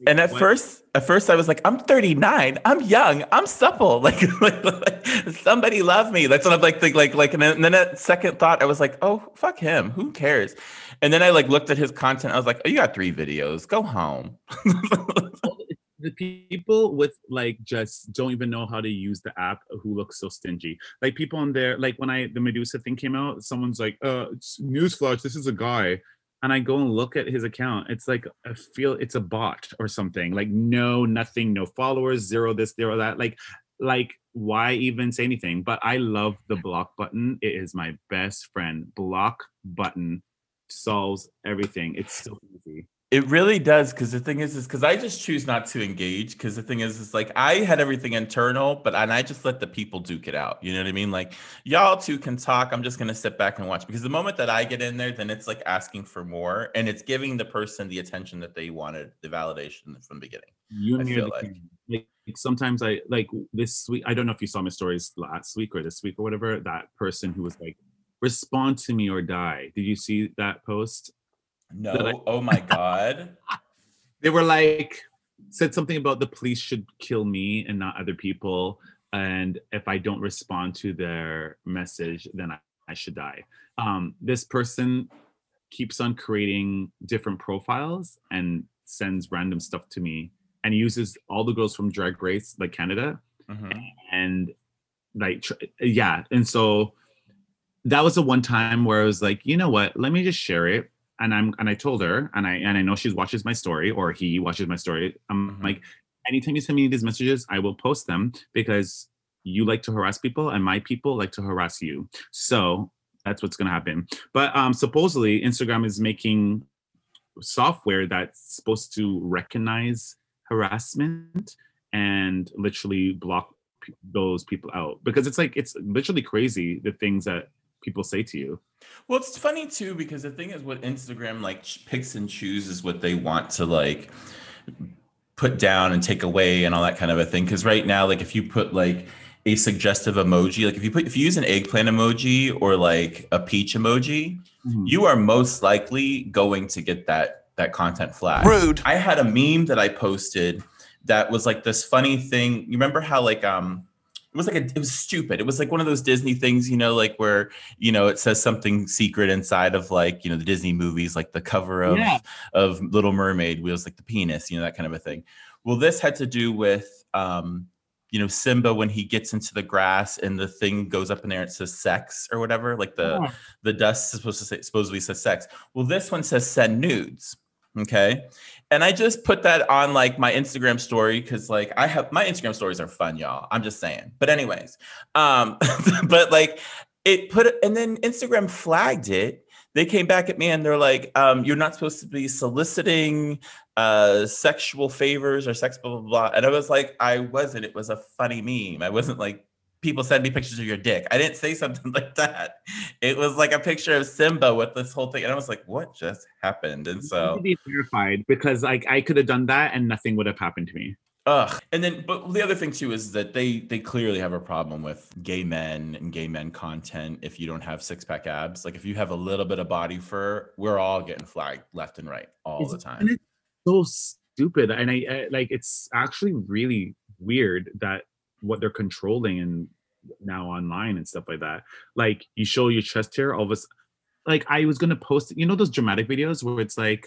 And at what- first, at first I was like, I'm 39, I'm young, I'm supple. <laughs> Like, like, like, somebody love me. That's what I'm like, think, like, like, and then, and then at second thought, I was like, oh, fuck him. Who cares? And then I like looked at his content. I was like, oh, you got three videos. Go home. <laughs> the people with like just don't even know how to use the app who look so stingy. Like people on there, like when I the Medusa thing came out, someone's like, uh newsflash, this is a guy. and I go and look at his account, it's like I feel it's a bot or something. Like no, nothing, no followers, zero this, zero that. Like, like why even say anything? But I love the block button. It is my best friend. Block button solves everything. It's so easy. It really does because the thing is, is because I just choose not to engage. Because the thing is, is like I had everything internal, but and I just let the people duke it out. You know what I mean? Like y'all two can talk. I'm just gonna sit back and watch because the moment that I get in there, then it's like asking for more, and it's giving the person the attention that they wanted, the validation from the beginning. You I feel like. like, like sometimes I like this week. I don't know if you saw my stories last week or this week or whatever. That person who was like, "Respond to me or die." Did you see that post? No, I- oh my god. <laughs> They were like said something about the police should kill me and not other people, and if I don't respond to their message, then I, I should die. Um, this person keeps on creating different profiles and sends random stuff to me and uses all the girls from Drag Race, like Canada, Mhm. and like tr- yeah and so that was the one time where i was like you know what let me just share it and i'm and i told her and i and i know she watches my story or he watches my story. I'm Mhm. like anytime you send me these messages i will post them because you like to harass people and my people like to harass you. So that's what's going to happen. But um supposedly instagram is making software that's supposed to recognize harassment and literally block those people out because it's like it's literally crazy the things that people say to you Well, it's funny too because the thing is, what Instagram like picks and chooses what they want to like put down and take away and all that kind of a thing. Because right now, like if you put like a suggestive emoji, like if you put if you use an eggplant emoji or like a peach emoji, you are most likely going to get that that content flag. Rude. I had a meme that I posted that was like this funny thing. You remember how like um it was like a, it was stupid. It was like one of those Disney things, you know, like where you know it says something secret inside of like you know the Disney movies, like the cover of Yeah. of Little Mermaid was like the penis, you know, that kind of a thing. Well, this had to do with um you know Simba when he gets into the grass and the thing goes up in there. It says sex or whatever, like the Oh. the dust is supposed to say supposedly says sex. Well, this one says send nudes. Okay. And I just put that on like my Instagram story because like I have my Instagram stories are fun, y'all. I'm just saying. But anyways, um, <laughs> but like it put and then Instagram flagged it. They came back at me and they're like, um, you're not supposed to be soliciting uh sexual favors or sex blah blah blah. And I was like, I wasn't. It was a funny meme. I wasn't like people send me pictures of your dick. I didn't say something <laughs> like that. It was like a picture of Simba with this whole thing. And I was like, what just happened? And to so be verified because like I could have done that and nothing would have happened to me. ugh. And then but the other thing too is that they they clearly have a problem with gay men and gay men content if you don't have six pack abs. Like if you have a little bit of body fur, we're all getting flagged left and right all the Isn't time. so stupid and I, I like it's actually really weird that what they're controlling and now online and stuff like that like you show your chest here, all of us like i was gonna post you know those dramatic videos where it's like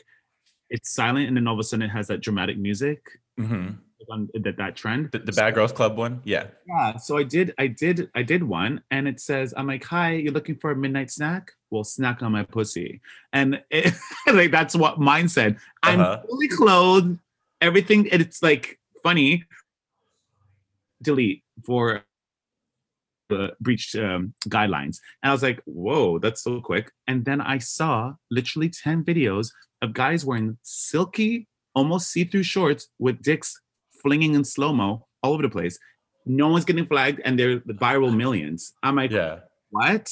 it's silent and then all of a sudden it has that dramatic music Mhm. on that that trend The, the Bad Girls Club one? Yeah. yeah so i did i did i did one and it says i'm like hi you're looking for a midnight snack well snack on my pussy and it, <laughs> like that's what mine said i'm Uh-huh. fully clothed everything it's like funny delete for the breached um, guidelines. And i was like whoa that's so quick. And then i saw literally 10 videos of guys wearing silky almost see-through shorts with dicks flinging in slow-mo all over the place. No one's getting flagged and they're the viral millions. I'm like Yeah. what?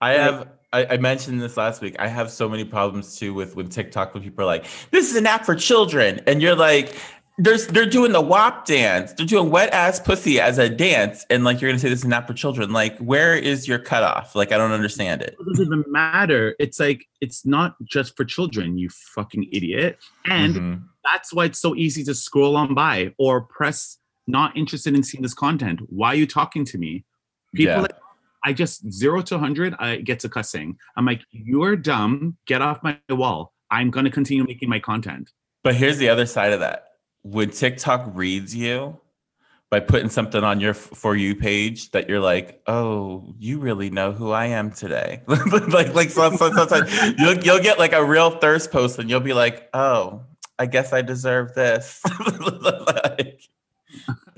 I have I, I mentioned this last week. I have so many problems too with with TikTok when people are like, "This is an app for children," and you're like, "There's they're doing the WAP dance. They're doing wet ass pussy as a dance," and like you're gonna say this is not for children. Like, where is your cutoff? Like, I don't understand it. it doesn't even matter it's like it's not just for children you fucking idiot and Mhm. that's why it's so easy to scroll on by or press not interested in seeing this content. Why are you talking to me? People, Yeah. like, I just zero to 100, I get to cussing. I'm like, you're dumb. Get off my wall. I'm to continue making my content. But here's the other side of that. When TikTok reads you, by putting something on your for you page that you're like, oh, you really know who I am today. <laughs> like like so, so, sometimes you'll you'll get like a real thirst post and you'll be like, oh, I guess I deserve this. <laughs> like,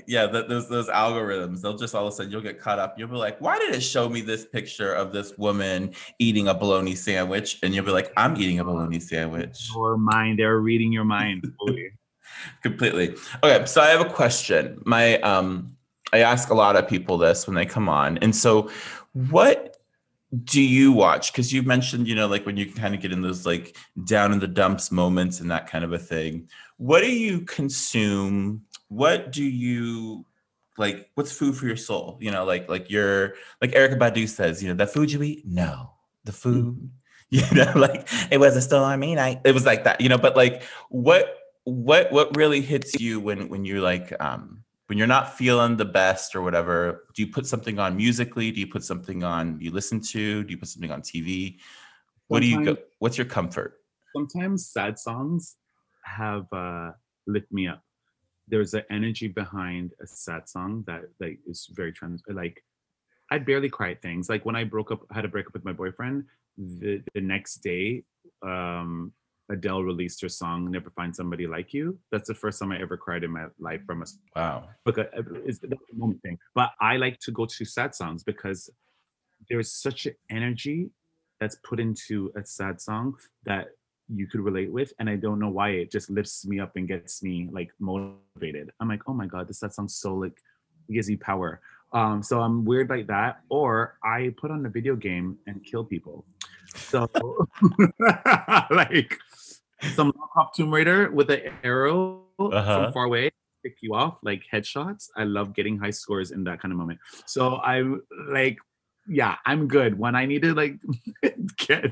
yeah, those those algorithms, they'll just all of a sudden you'll get caught up. You'll be like, why did it show me this picture of this woman eating a bologna sandwich? And you'll be like, I'm eating a bologna sandwich. Your mind, they're reading your mind. Completely. Okay, so I have a question. My um I ask a lot of people this when they come on. And so what do you watch? Because you mentioned, you know, like when you kind of get in those like down in the dumps moments and that kind of a thing. What do you consume what do you like what's food for your soul you know like like your like Erykah Badu says you know the food you eat no the food <laughs> you know like it was a stormy night it was like that you know but like what what what really hits you when when you're like um when you're not feeling the best or whatever? Do you put something on musically? Do you put something on you listen to? Do you put something on tv what sometimes, do you go what's your comfort? sometimes sad songs have uh lift me up. There's an energy behind a sad song that like is very trans like I barely cry at things. Like when I broke up, had a break up with my boyfriend. The the next day, um, Adele released her song "Never Find Somebody Like You." That's the first time I ever cried in my life from a wow. Because uh, it's the moment thing. But I like to go to sad songs because there's such an energy that's put into a sad song that you could relate with and i don't know why it just lifts me up and gets me like motivated i'm like oh my god this sad sounds so like gives me power um so i'm weird like that or i put on a video game and kill people so <laughs> like some Cop Tomb Raider with an arrow uh-huh. from far away pick you off like headshots i love getting high scores in that kind of moment so i'm like yeah i'm good when i need to like <laughs> get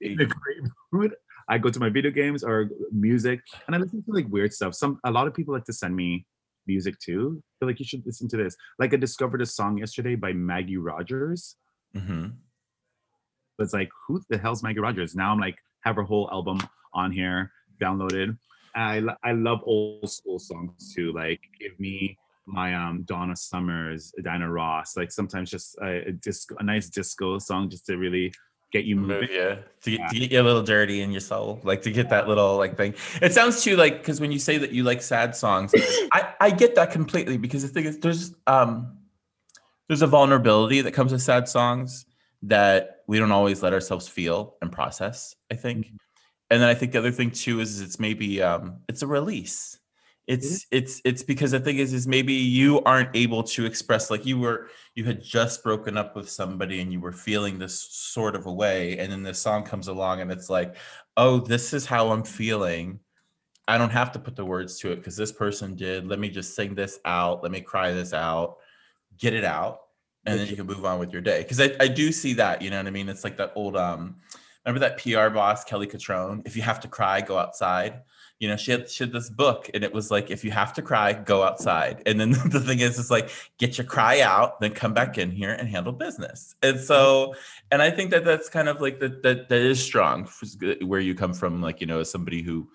in a great mood, I go to my video games or music, and I listen to like weird stuff. Some a lot of people like to send me music too. They're like, you should listen to this. Like I discovered a song yesterday by Maggie Rogers. Mm-hmm. It's like, who the hell's Maggie Rogers? Now I'm like, have her whole album on here downloaded. I I love old school songs too. Like, give me my um Donna Summers, Diana Ross. Like sometimes just a, a disco, a nice disco song just to really get you moving. Yeah, to, yeah. to get you a little dirty in your soul, like to get that little like thing. It sounds too like because when you say that you like sad songs, I I get that completely because the thing is there's um there's a vulnerability that comes with sad songs that we don't always let ourselves feel and process. I think, mm-hmm. and then I think the other thing too is it's maybe um it's a release. It's it's it's because the thing is is maybe you aren't able to express like you were you had just broken up with somebody and you were feeling this sort of a way and then this song comes along and it's like oh this is how i'm feeling. I don't have to put the words to it because this person did. Let me just sing this out. Let me cry this out. Get it out and then you can move on with your day. Because I, I do see that you know what i mean? It's like that old um remember that pr boss kelly cutrone if you have to cry go outside. You know, she had, she had this book and it was like, if you have to cry, go outside. And then <laughs> the thing is, it's like, get your cry out, then come back in here and handle business. And so, and I think that that's kind of like that, that, that is strong where you come from, like, you know, as somebody who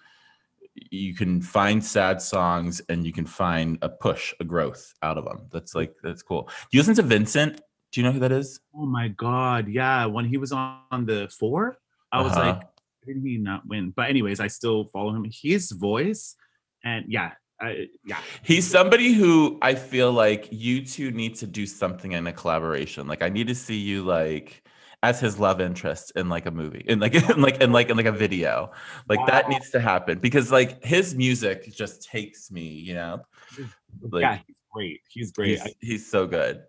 you can find sad songs and you can find a push, a growth out of them. That's like, that's cool. Do you listen to Vincint? Do you know who that is? Oh my God. Yeah. When he was on the four, I was uh-huh. like, did he not win? But anyways, I still follow him. His voice, and yeah, I, yeah. He's somebody who I feel like you two need to do something in a collaboration. Like I need to see you like as his love interest in like a movie in like <laughs> in like in like in like a video like wow. that needs to happen because like his music just takes me you know like, yeah he's great he's great he's, he's so good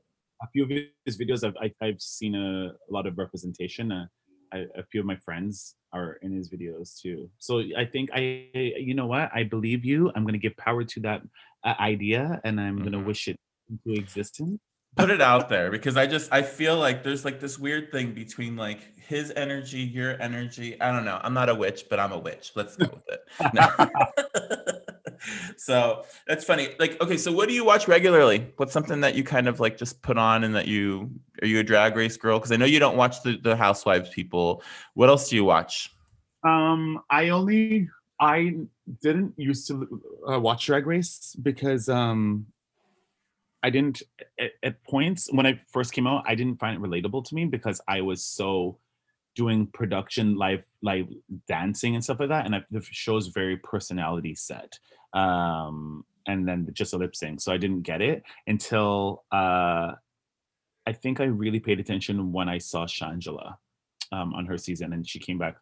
a few of his videos i've I, have i have seen a, a, lot of representation uh, I, a few of my friends are in his videos too. So I think I, you know what, I believe you. I'm gonna give power to that uh, idea, and I'm mm-hmm. gonna wish it into existence. Put it out there because I just I feel like there's like this weird thing between like his energy, your energy. I don't know. I'm not a witch, but I'm a witch. Let's go with it. <laughs> No. so that's funny. Like, okay, so what do you watch regularly? What's something that you kind of like just put on and that you are you a drag race girl? Because I know you don't watch the, the housewives people. What else do you watch? Um, I only I didn't used to uh, watch Drag Race because um I didn't at, at points when I first came out, I didn't find it relatable to me because I was so doing production live live dancing and stuff like that and I, the show's very personality set um and then just a lip sync so i didn't get it until uh i think i really paid attention when i saw shangela um on her season and she came back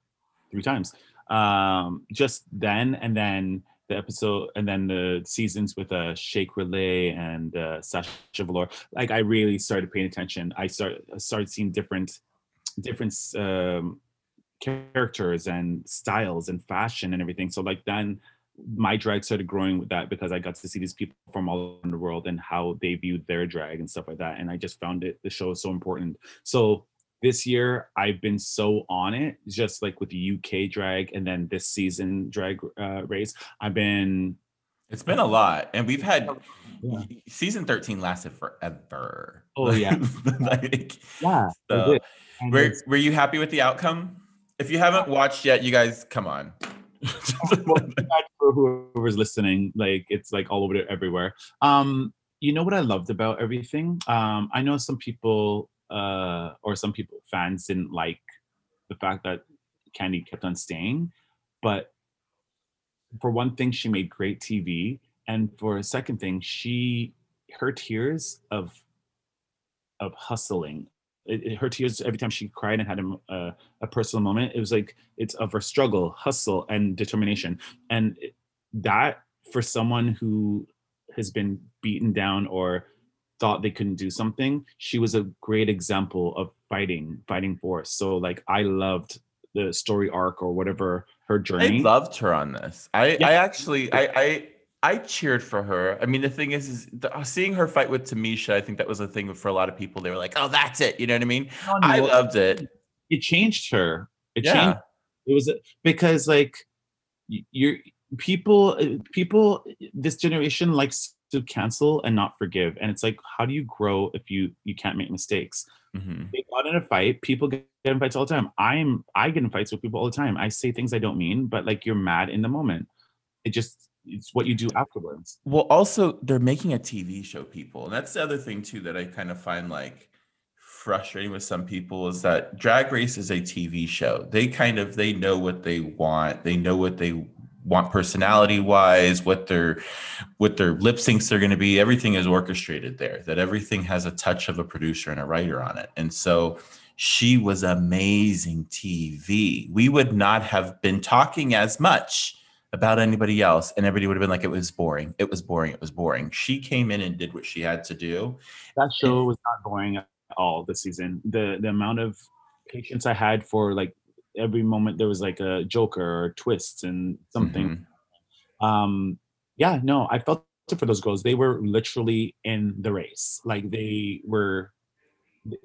three times um just then and then the episode and then the seasons with uh Shea Couleé and uh Sasha Velour, like I really started paying attention. I started started seeing different different um characters and styles and fashion and everything. So like then my drag started growing with that because I got to see these people from all over the world and how they viewed their drag and stuff like that. And I just found it the show is so important. So this year I've been so on it, just like with the UK drag and then this season drag uh, race. I've been. It's been a lot, and we've had Yeah. season thirteen lasted forever. Oh, yeah. <laughs> like, Yeah. so, were were you happy with the outcome? If you haven't watched yet, you guys, come on. <laughs> for whoever's listening, like it's like all over everywhere. Um, you know what I loved about everything? Um, I know some people uh or some people fans didn't like the fact that Kandy kept on staying, but for one thing, she made great TV, and for a second thing, she her tears of of hustling. It, it- her tears every time she cried and had a, a, a personal moment. It was like it's of her struggle, hustle, and determination, and that for someone who has been beaten down or thought they couldn't do something, she was a great example of fighting, fighting force. So like I loved the story arc or whatever her journey. I loved her on this. I, Yeah. I actually, I, I, I cheered for her. I mean, the thing is, is the, uh, seeing her fight with Tamisha. I think that was a thing for a lot of people. They were like, "Oh, that's it." You know what I mean? I loved it. it changed her. It Yeah. changed. It was because like you're people uh, people this generation likes to cancel and not forgive and it's like how do you grow if you you can't make mistakes Mhm. they got in a fight people get in fights all the time i'm i get in fights with people all the time i say things i don't mean but like you're mad in the moment it just it's what you do afterwards Well, also they're making a TV show, people, and that's the other thing too that I kind of find like frustrating with some people is that Drag Race is a TV show. They kind of they know what they want. They know what they want personality wise, what their what their lip syncs are going to be. Everything is orchestrated there. That everything has a touch of a producer and a writer on it, and so. She was amazing TV. We would not have been talking as much about anybody else and everybody would have been like it was boring it was boring it was boring she came in and did what she had to do that show was not boring at all this season the the amount of patience i had for like every moment there was like a joker or twist and something. Mhm. um yeah no i felt it for those girls. They were literally in the race. Like they were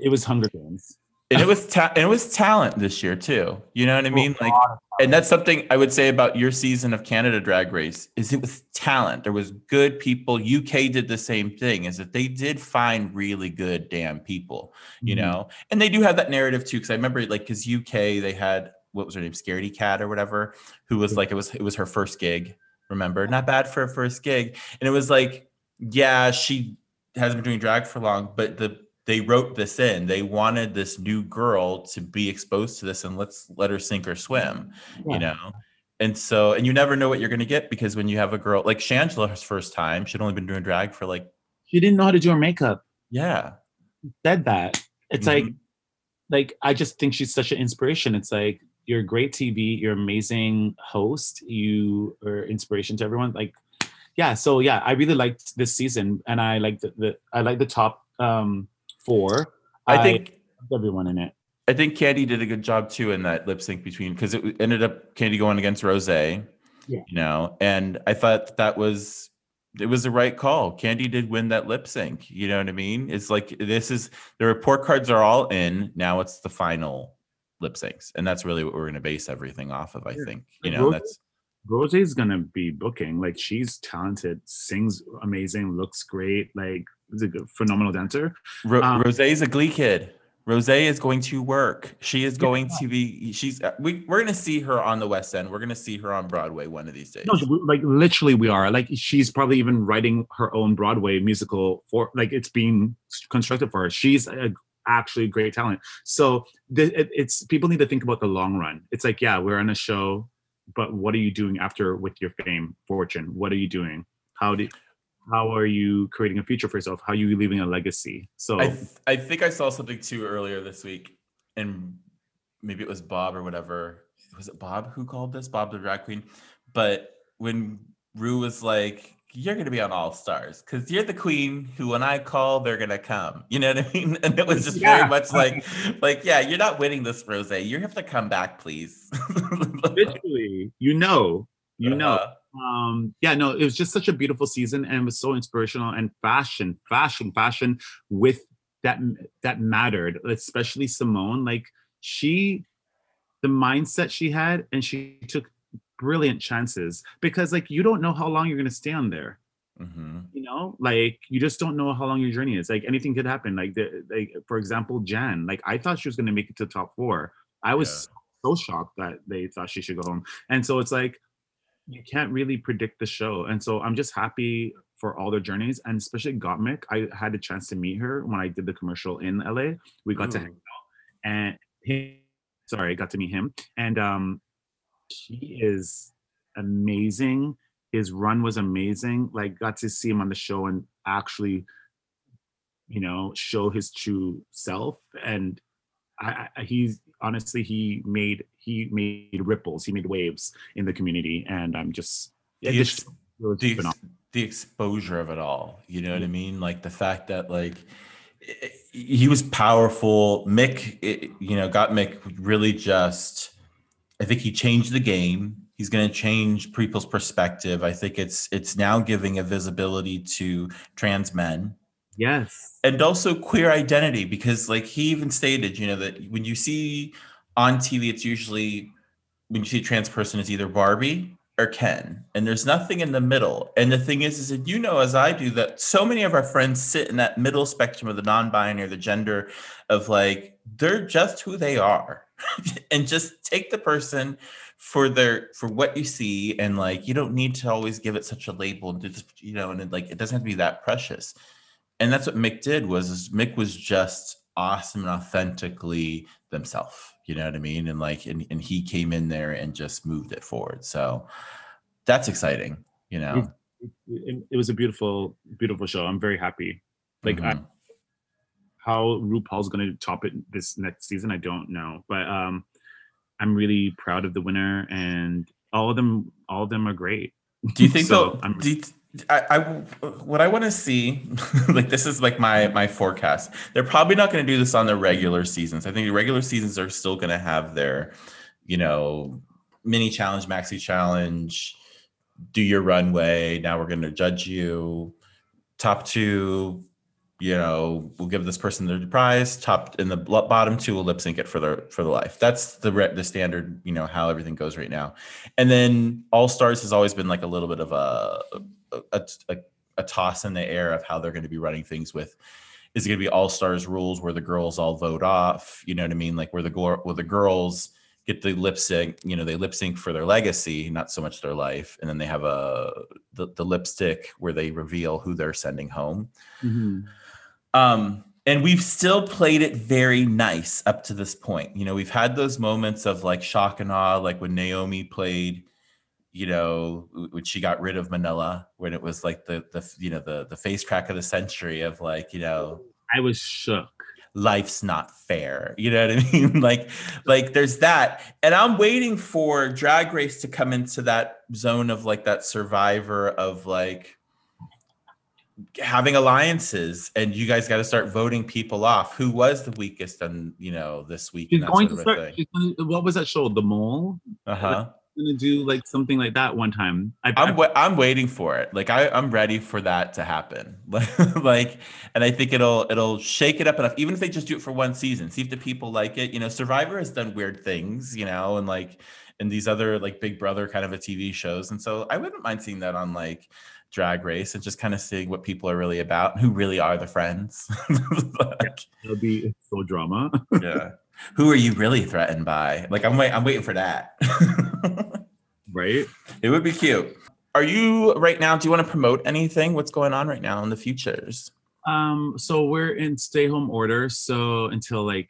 it was hunger games and it was ta- and it was talent this year too. You know what i mean? like and that's something i would say about your season of canada drag race is it was talent. There was good people. Uk did the same thing is that they did find really good damn people you Mhm. know? And they do have that narrative too because i remember like because uk they had what was her name Scaredy Kat or whatever who was like it was it was her first gig remember? Not bad for a first gig. And it was like yeah she hasn't been doing drag for long but the they wrote this in. They wanted this new girl to be exposed to this and let's let her sink or swim Yeah. you know? And so and you never know what you're going to get because when you have a girl like shangela's first time she'd only been doing drag for like she didn't know how to do her makeup. Yeah. Said that. It's Mm-hmm. like like i just think she's such an inspiration. It's like you're a great tv you're amazing host you are inspiration to everyone like yeah so yeah i really liked this season and i like the, the i like the top um four i think loved everyone in it I think Kandy did a good job too in that lip sync between because it ended up Kandy going against Rose, Yeah. you know, and I thought that was it was the right call. Kandy did win that lip sync. You know what I mean? It's like this is the report cards are all in. Now it's the final lip syncs, and that's really what we're going to base everything off of. I Yeah. think you know Rose- that's Rose's gonna be booking. Like she's talented, sings amazing, looks great. Like is a good, phenomenal dancer. Ro- Um, Rose's a Glee kid. Rose is going to work. She is going yeah. to be. She's. Uh, we we're gonna see her on the West End. We're gonna see her on Broadway one of these days. No, like literally, we are. Like she's probably even writing her own Broadway musical for. Like it's being constructed for her. She's actually a, actually great talent. So the, it, it's people need to think about the long run. It's like yeah, we're on a show, but what are you doing after with your fame, fortune? What are you doing? How do how are you creating a future for yourself? How are you leaving a legacy? So I, th- I think i saw something too earlier this week and maybe it was bob or whatever. Was it bob who called this? Bob the drag queen? But when rue was like you're going to be on all stars because you're the queen who when i call they're going to come. You know what i mean? And it was just yeah. very much like like yeah you're not winning this rose you have to come back please. <laughs> Literally. You know. You uh-huh. know um yeah no it was just such a beautiful season and it was so inspirational and fashion fashion fashion with that that mattered especially Symone like she the mindset she had and she took brilliant chances because like you don't know how long you're going to stay on there mm-hmm. you know like you just don't know how long your journey is like anything could happen like the like for example jan like i thought she was going to make it to top four i was yeah. so shocked that they thought she should go home and so it's like you can't really predict the show. And so I'm just happy for all their journeys and especially Gottmik. I had a chance to meet her when I did the commercial in LA. We got to hang out and he, sorry, I got to meet him. And um he is amazing. His run was amazing. Like got to see him on the show and actually, you know, show his true self. And I, I he's honestly he made he made ripples. He made waves in the community and i'm just the, ex- the, the, exposure of it all? You know what i mean? Like the fact that like he was powerful. Mick it, you know got Mick really just i think he changed the game. He's going to change people's perspective. I think it's it's now giving a visibility to trans men Yes. And also queer identity, because like he even stated, you know, that when you see on TV, it's usually when you see a trans person, it's either Barbie or Ken, and there's nothing in the middle. And the thing is, is that you know, as I do, that so many of our friends sit in that middle spectrum of the non-binary, the gender of like they're just who they are, <laughs> and just take the person for their for what you see, and like you don't need to always give it such a label, and just you know, and it, like it doesn't have to be that precious and that's what Mick did was Mick was just awesome and authentically themselves. You know what I mean? And like, and, and he came in there and just moved it forward. So that's exciting. You know, it, it, was a beautiful, beautiful show. I'm very happy. Like, mm-hmm. I, how RuPaul's going to top it this next season, I don't know, but um, I'm really proud of the winner, and all of them, all of them are great. Do you think <laughs> so? I'm, do you, I, I what I want to see, <laughs> like this is like my my forecast. They're probably not going to do this on the regular seasons. I think the regular seasons are still going to have their, you know, mini challenge, maxi challenge, do your runway. Now we're going to judge you. Top two, you know, we'll give this person the prize. Top in the bottom two will lip sync it for the for the life. That's the the standard, you know, how everything goes right now. And then All Stars has always been like a little bit of a a, a, a toss in the air of how they're going to be running things with is it going to be all stars rules where the girls all vote off you know what i mean like where the where the girls get the lip sync you know they lip sync for their legacy not so much their life and then they have a the, the lipstick where they reveal who they're sending home mm-hmm. um and we've still played it very nice up to this point you know we've had those moments of like shock and awe like when naomi played you know, when she got rid of Manila, when it was like the the you know the the face crack of the century of like you know, I was shook. Life's not fair. You know what I <laughs> mean? like like there's that, and I'm waiting for Drag Race to come into that zone of like that survivor of like having alliances and you guys got to start voting people off. Who was the weakest and you know this week she's going to start, what was that show the mole? Uh-huh gonna do like something like that one time. I, am I'm, I'm waiting for it. Like I I'm ready for that to happen. <laughs> like, and I think it'll it'll shake it up enough. Even if they just do it for one season, see if the people like it. You know, Survivor has done weird things. You know, and like and these other like Big Brother kind of a TV shows, and so I wouldn't mind seeing that on like drag race and just kind of seeing what people are really about, who really are the friends. <laughs> like, It'll be so drama. yeah. Who are you really threatened by? Like I'm wait I'm waiting for that. right? <laughs> it would be cute. Are you right now? Do you want to promote anything? What's going on right now in the futures? Um, so we're in stay home order. So until like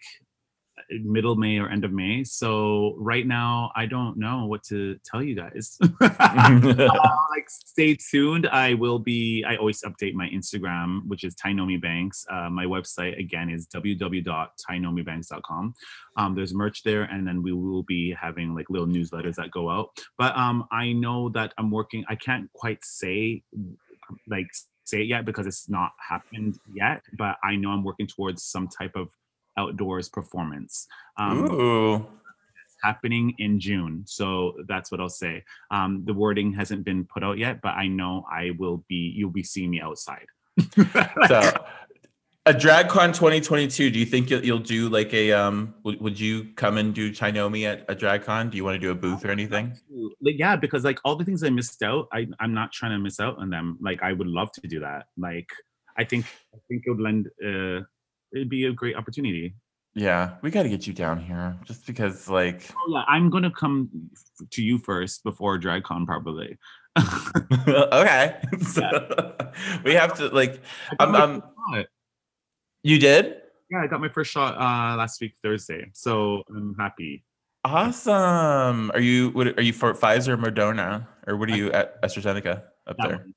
middle May or end of May. So right now, I don't know what to tell you guys. <laughs> <laughs> uh, like, stay tuned. I will be. I always update my Instagram, which is Tynomi Banks. Uh, my website again is www.tynomibanks.com. Um, there's merch there, and then we will be having like little newsletters that go out. But um, I know that I'm working. I can't quite say like say it yet because it's not happened yet. But I know I'm working towards some type of outdoors performance. Um, Ooh. happening in June. So that's what I'll say. Um, the wording hasn't been put out yet, but I know I will be, you'll be seeing me outside. <laughs> So a DragCon 2022, do you think you'll, you'll do like a um would, would you come and do Tynomi at a DragCon? Do you want to do a booth or anything? like, yeah, because like all the things I missed out, I, I'm not trying to miss out on them. Like I would love to do that. Like I think I think it would lend uh it'd be a great opportunity. Yeah, we got to get you down here just because like Oh yeah, I'm gonna come to you first before DragCon probably. <laughs> okay. <laughs> So, we have to like I got I'm, my I'm first shot. you did? yeah, I got my first shot uh last week Thursday, so I'm happy. Awesome. Are you what are you for Pfizer or Moderna or what are you at AstraZeneca up That there? one,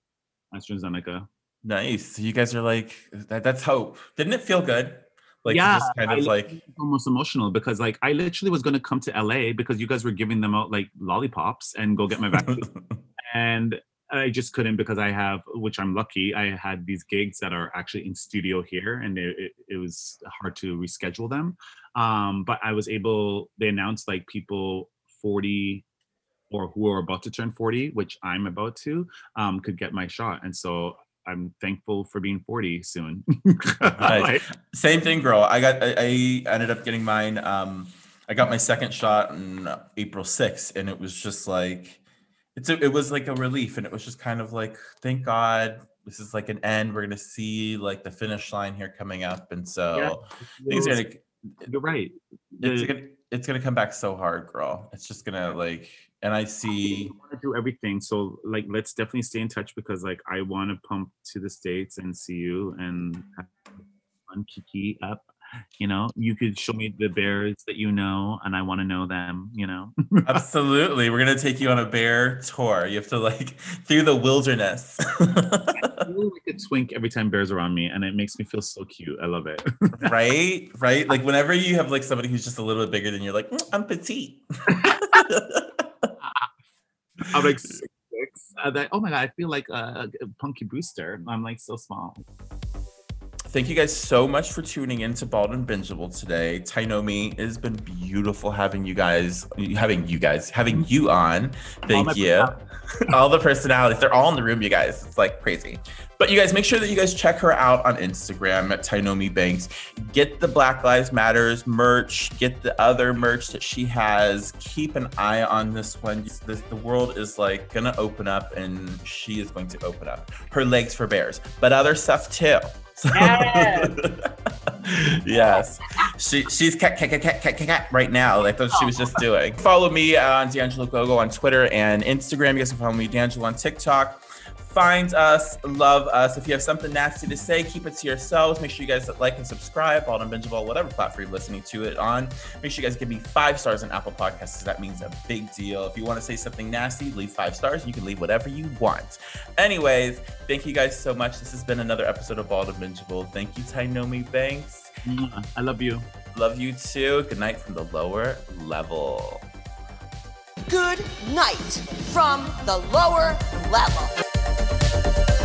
AstraZeneca. Nice. You guys are like that, that's hope. Didn't it feel good? Like to Yeah, just kind I of like almost emotional because like I literally was gonna come to LA because you guys were giving them out like lollipops and go get my vaccine. <laughs> and I just couldn't because I have, which I'm lucky, I had these gigs that are actually in studio here, and it, it, it was hard to reschedule them. Um, but I was able. They announced like people 40 or who are about to turn 40, which I'm about to, um, could get my shot, and so I'm thankful for being 40 soon. <laughs> Same thing, girl. I got I, I ended up getting mine. Um, I got my second shot on April 6th, and it was just like it's a, it was like a relief, and it was just kind of like, thank God, this is like an end. We're gonna see like the finish line here coming up, and so things are gonna You're right. it's The- gonna it's gonna come back so hard, girl. It's just gonna like, and I see. want to do everything. So like, let's definitely stay in touch because like I want to pump to the states and see you and have fun kiki up. You know, you could show me the bears that you know, and I want to know them. You know, Absolutely. We're gonna take you on a bear tour. You have to like through the wilderness. I feel like a twink every time bears are on me, and it makes me feel so cute. I love it. right? Right? Like <laughs> whenever you have like somebody who's just a little bit bigger than you, like, "Mm, I'm petite. <laughs> I'm like <laughs> six, six. Uh, that, oh my god, I feel like a, a Punky Brewster. I'm like so small. Thank you guys so much for tuning in to Bald and Bingeable today. Tynomi, it has been beautiful having you guys, having you guys, having you on. Thank my you. all the personalities, they're all in the room, you guys. It's like crazy. But you guys, make sure that you guys check her out on Instagram at Tynomi Banks. Get the Black Lives Matters merch. Get the other merch that she has. Keep an eye on this one. This, the world is like gonna open up, and she is going to open up her legs for bears, but other stuff too. So- <laughs> yes, she she's cat cat cat cat cat cat cat right now. Like that's what she was just doing. Follow me on D'Angelo Gogo on Twitter and Instagram. You guys can follow me D'Angelo on TikTok. Find us, love us. If you have something nasty to say, keep it to yourselves. Make sure you guys like and subscribe, Bald and Bingeable, whatever platform you're listening to it on. Make sure you guys give me five stars on Apple Podcasts, because that means a big deal. If you want to say something nasty, leave five stars. You can leave whatever you want. Anyways, thank you guys so much. This has been another episode of Bald and Bingeable. Thank you, Tynomi Banks. I love you. Love you too. Good night from the lower level. Good night from the lower level.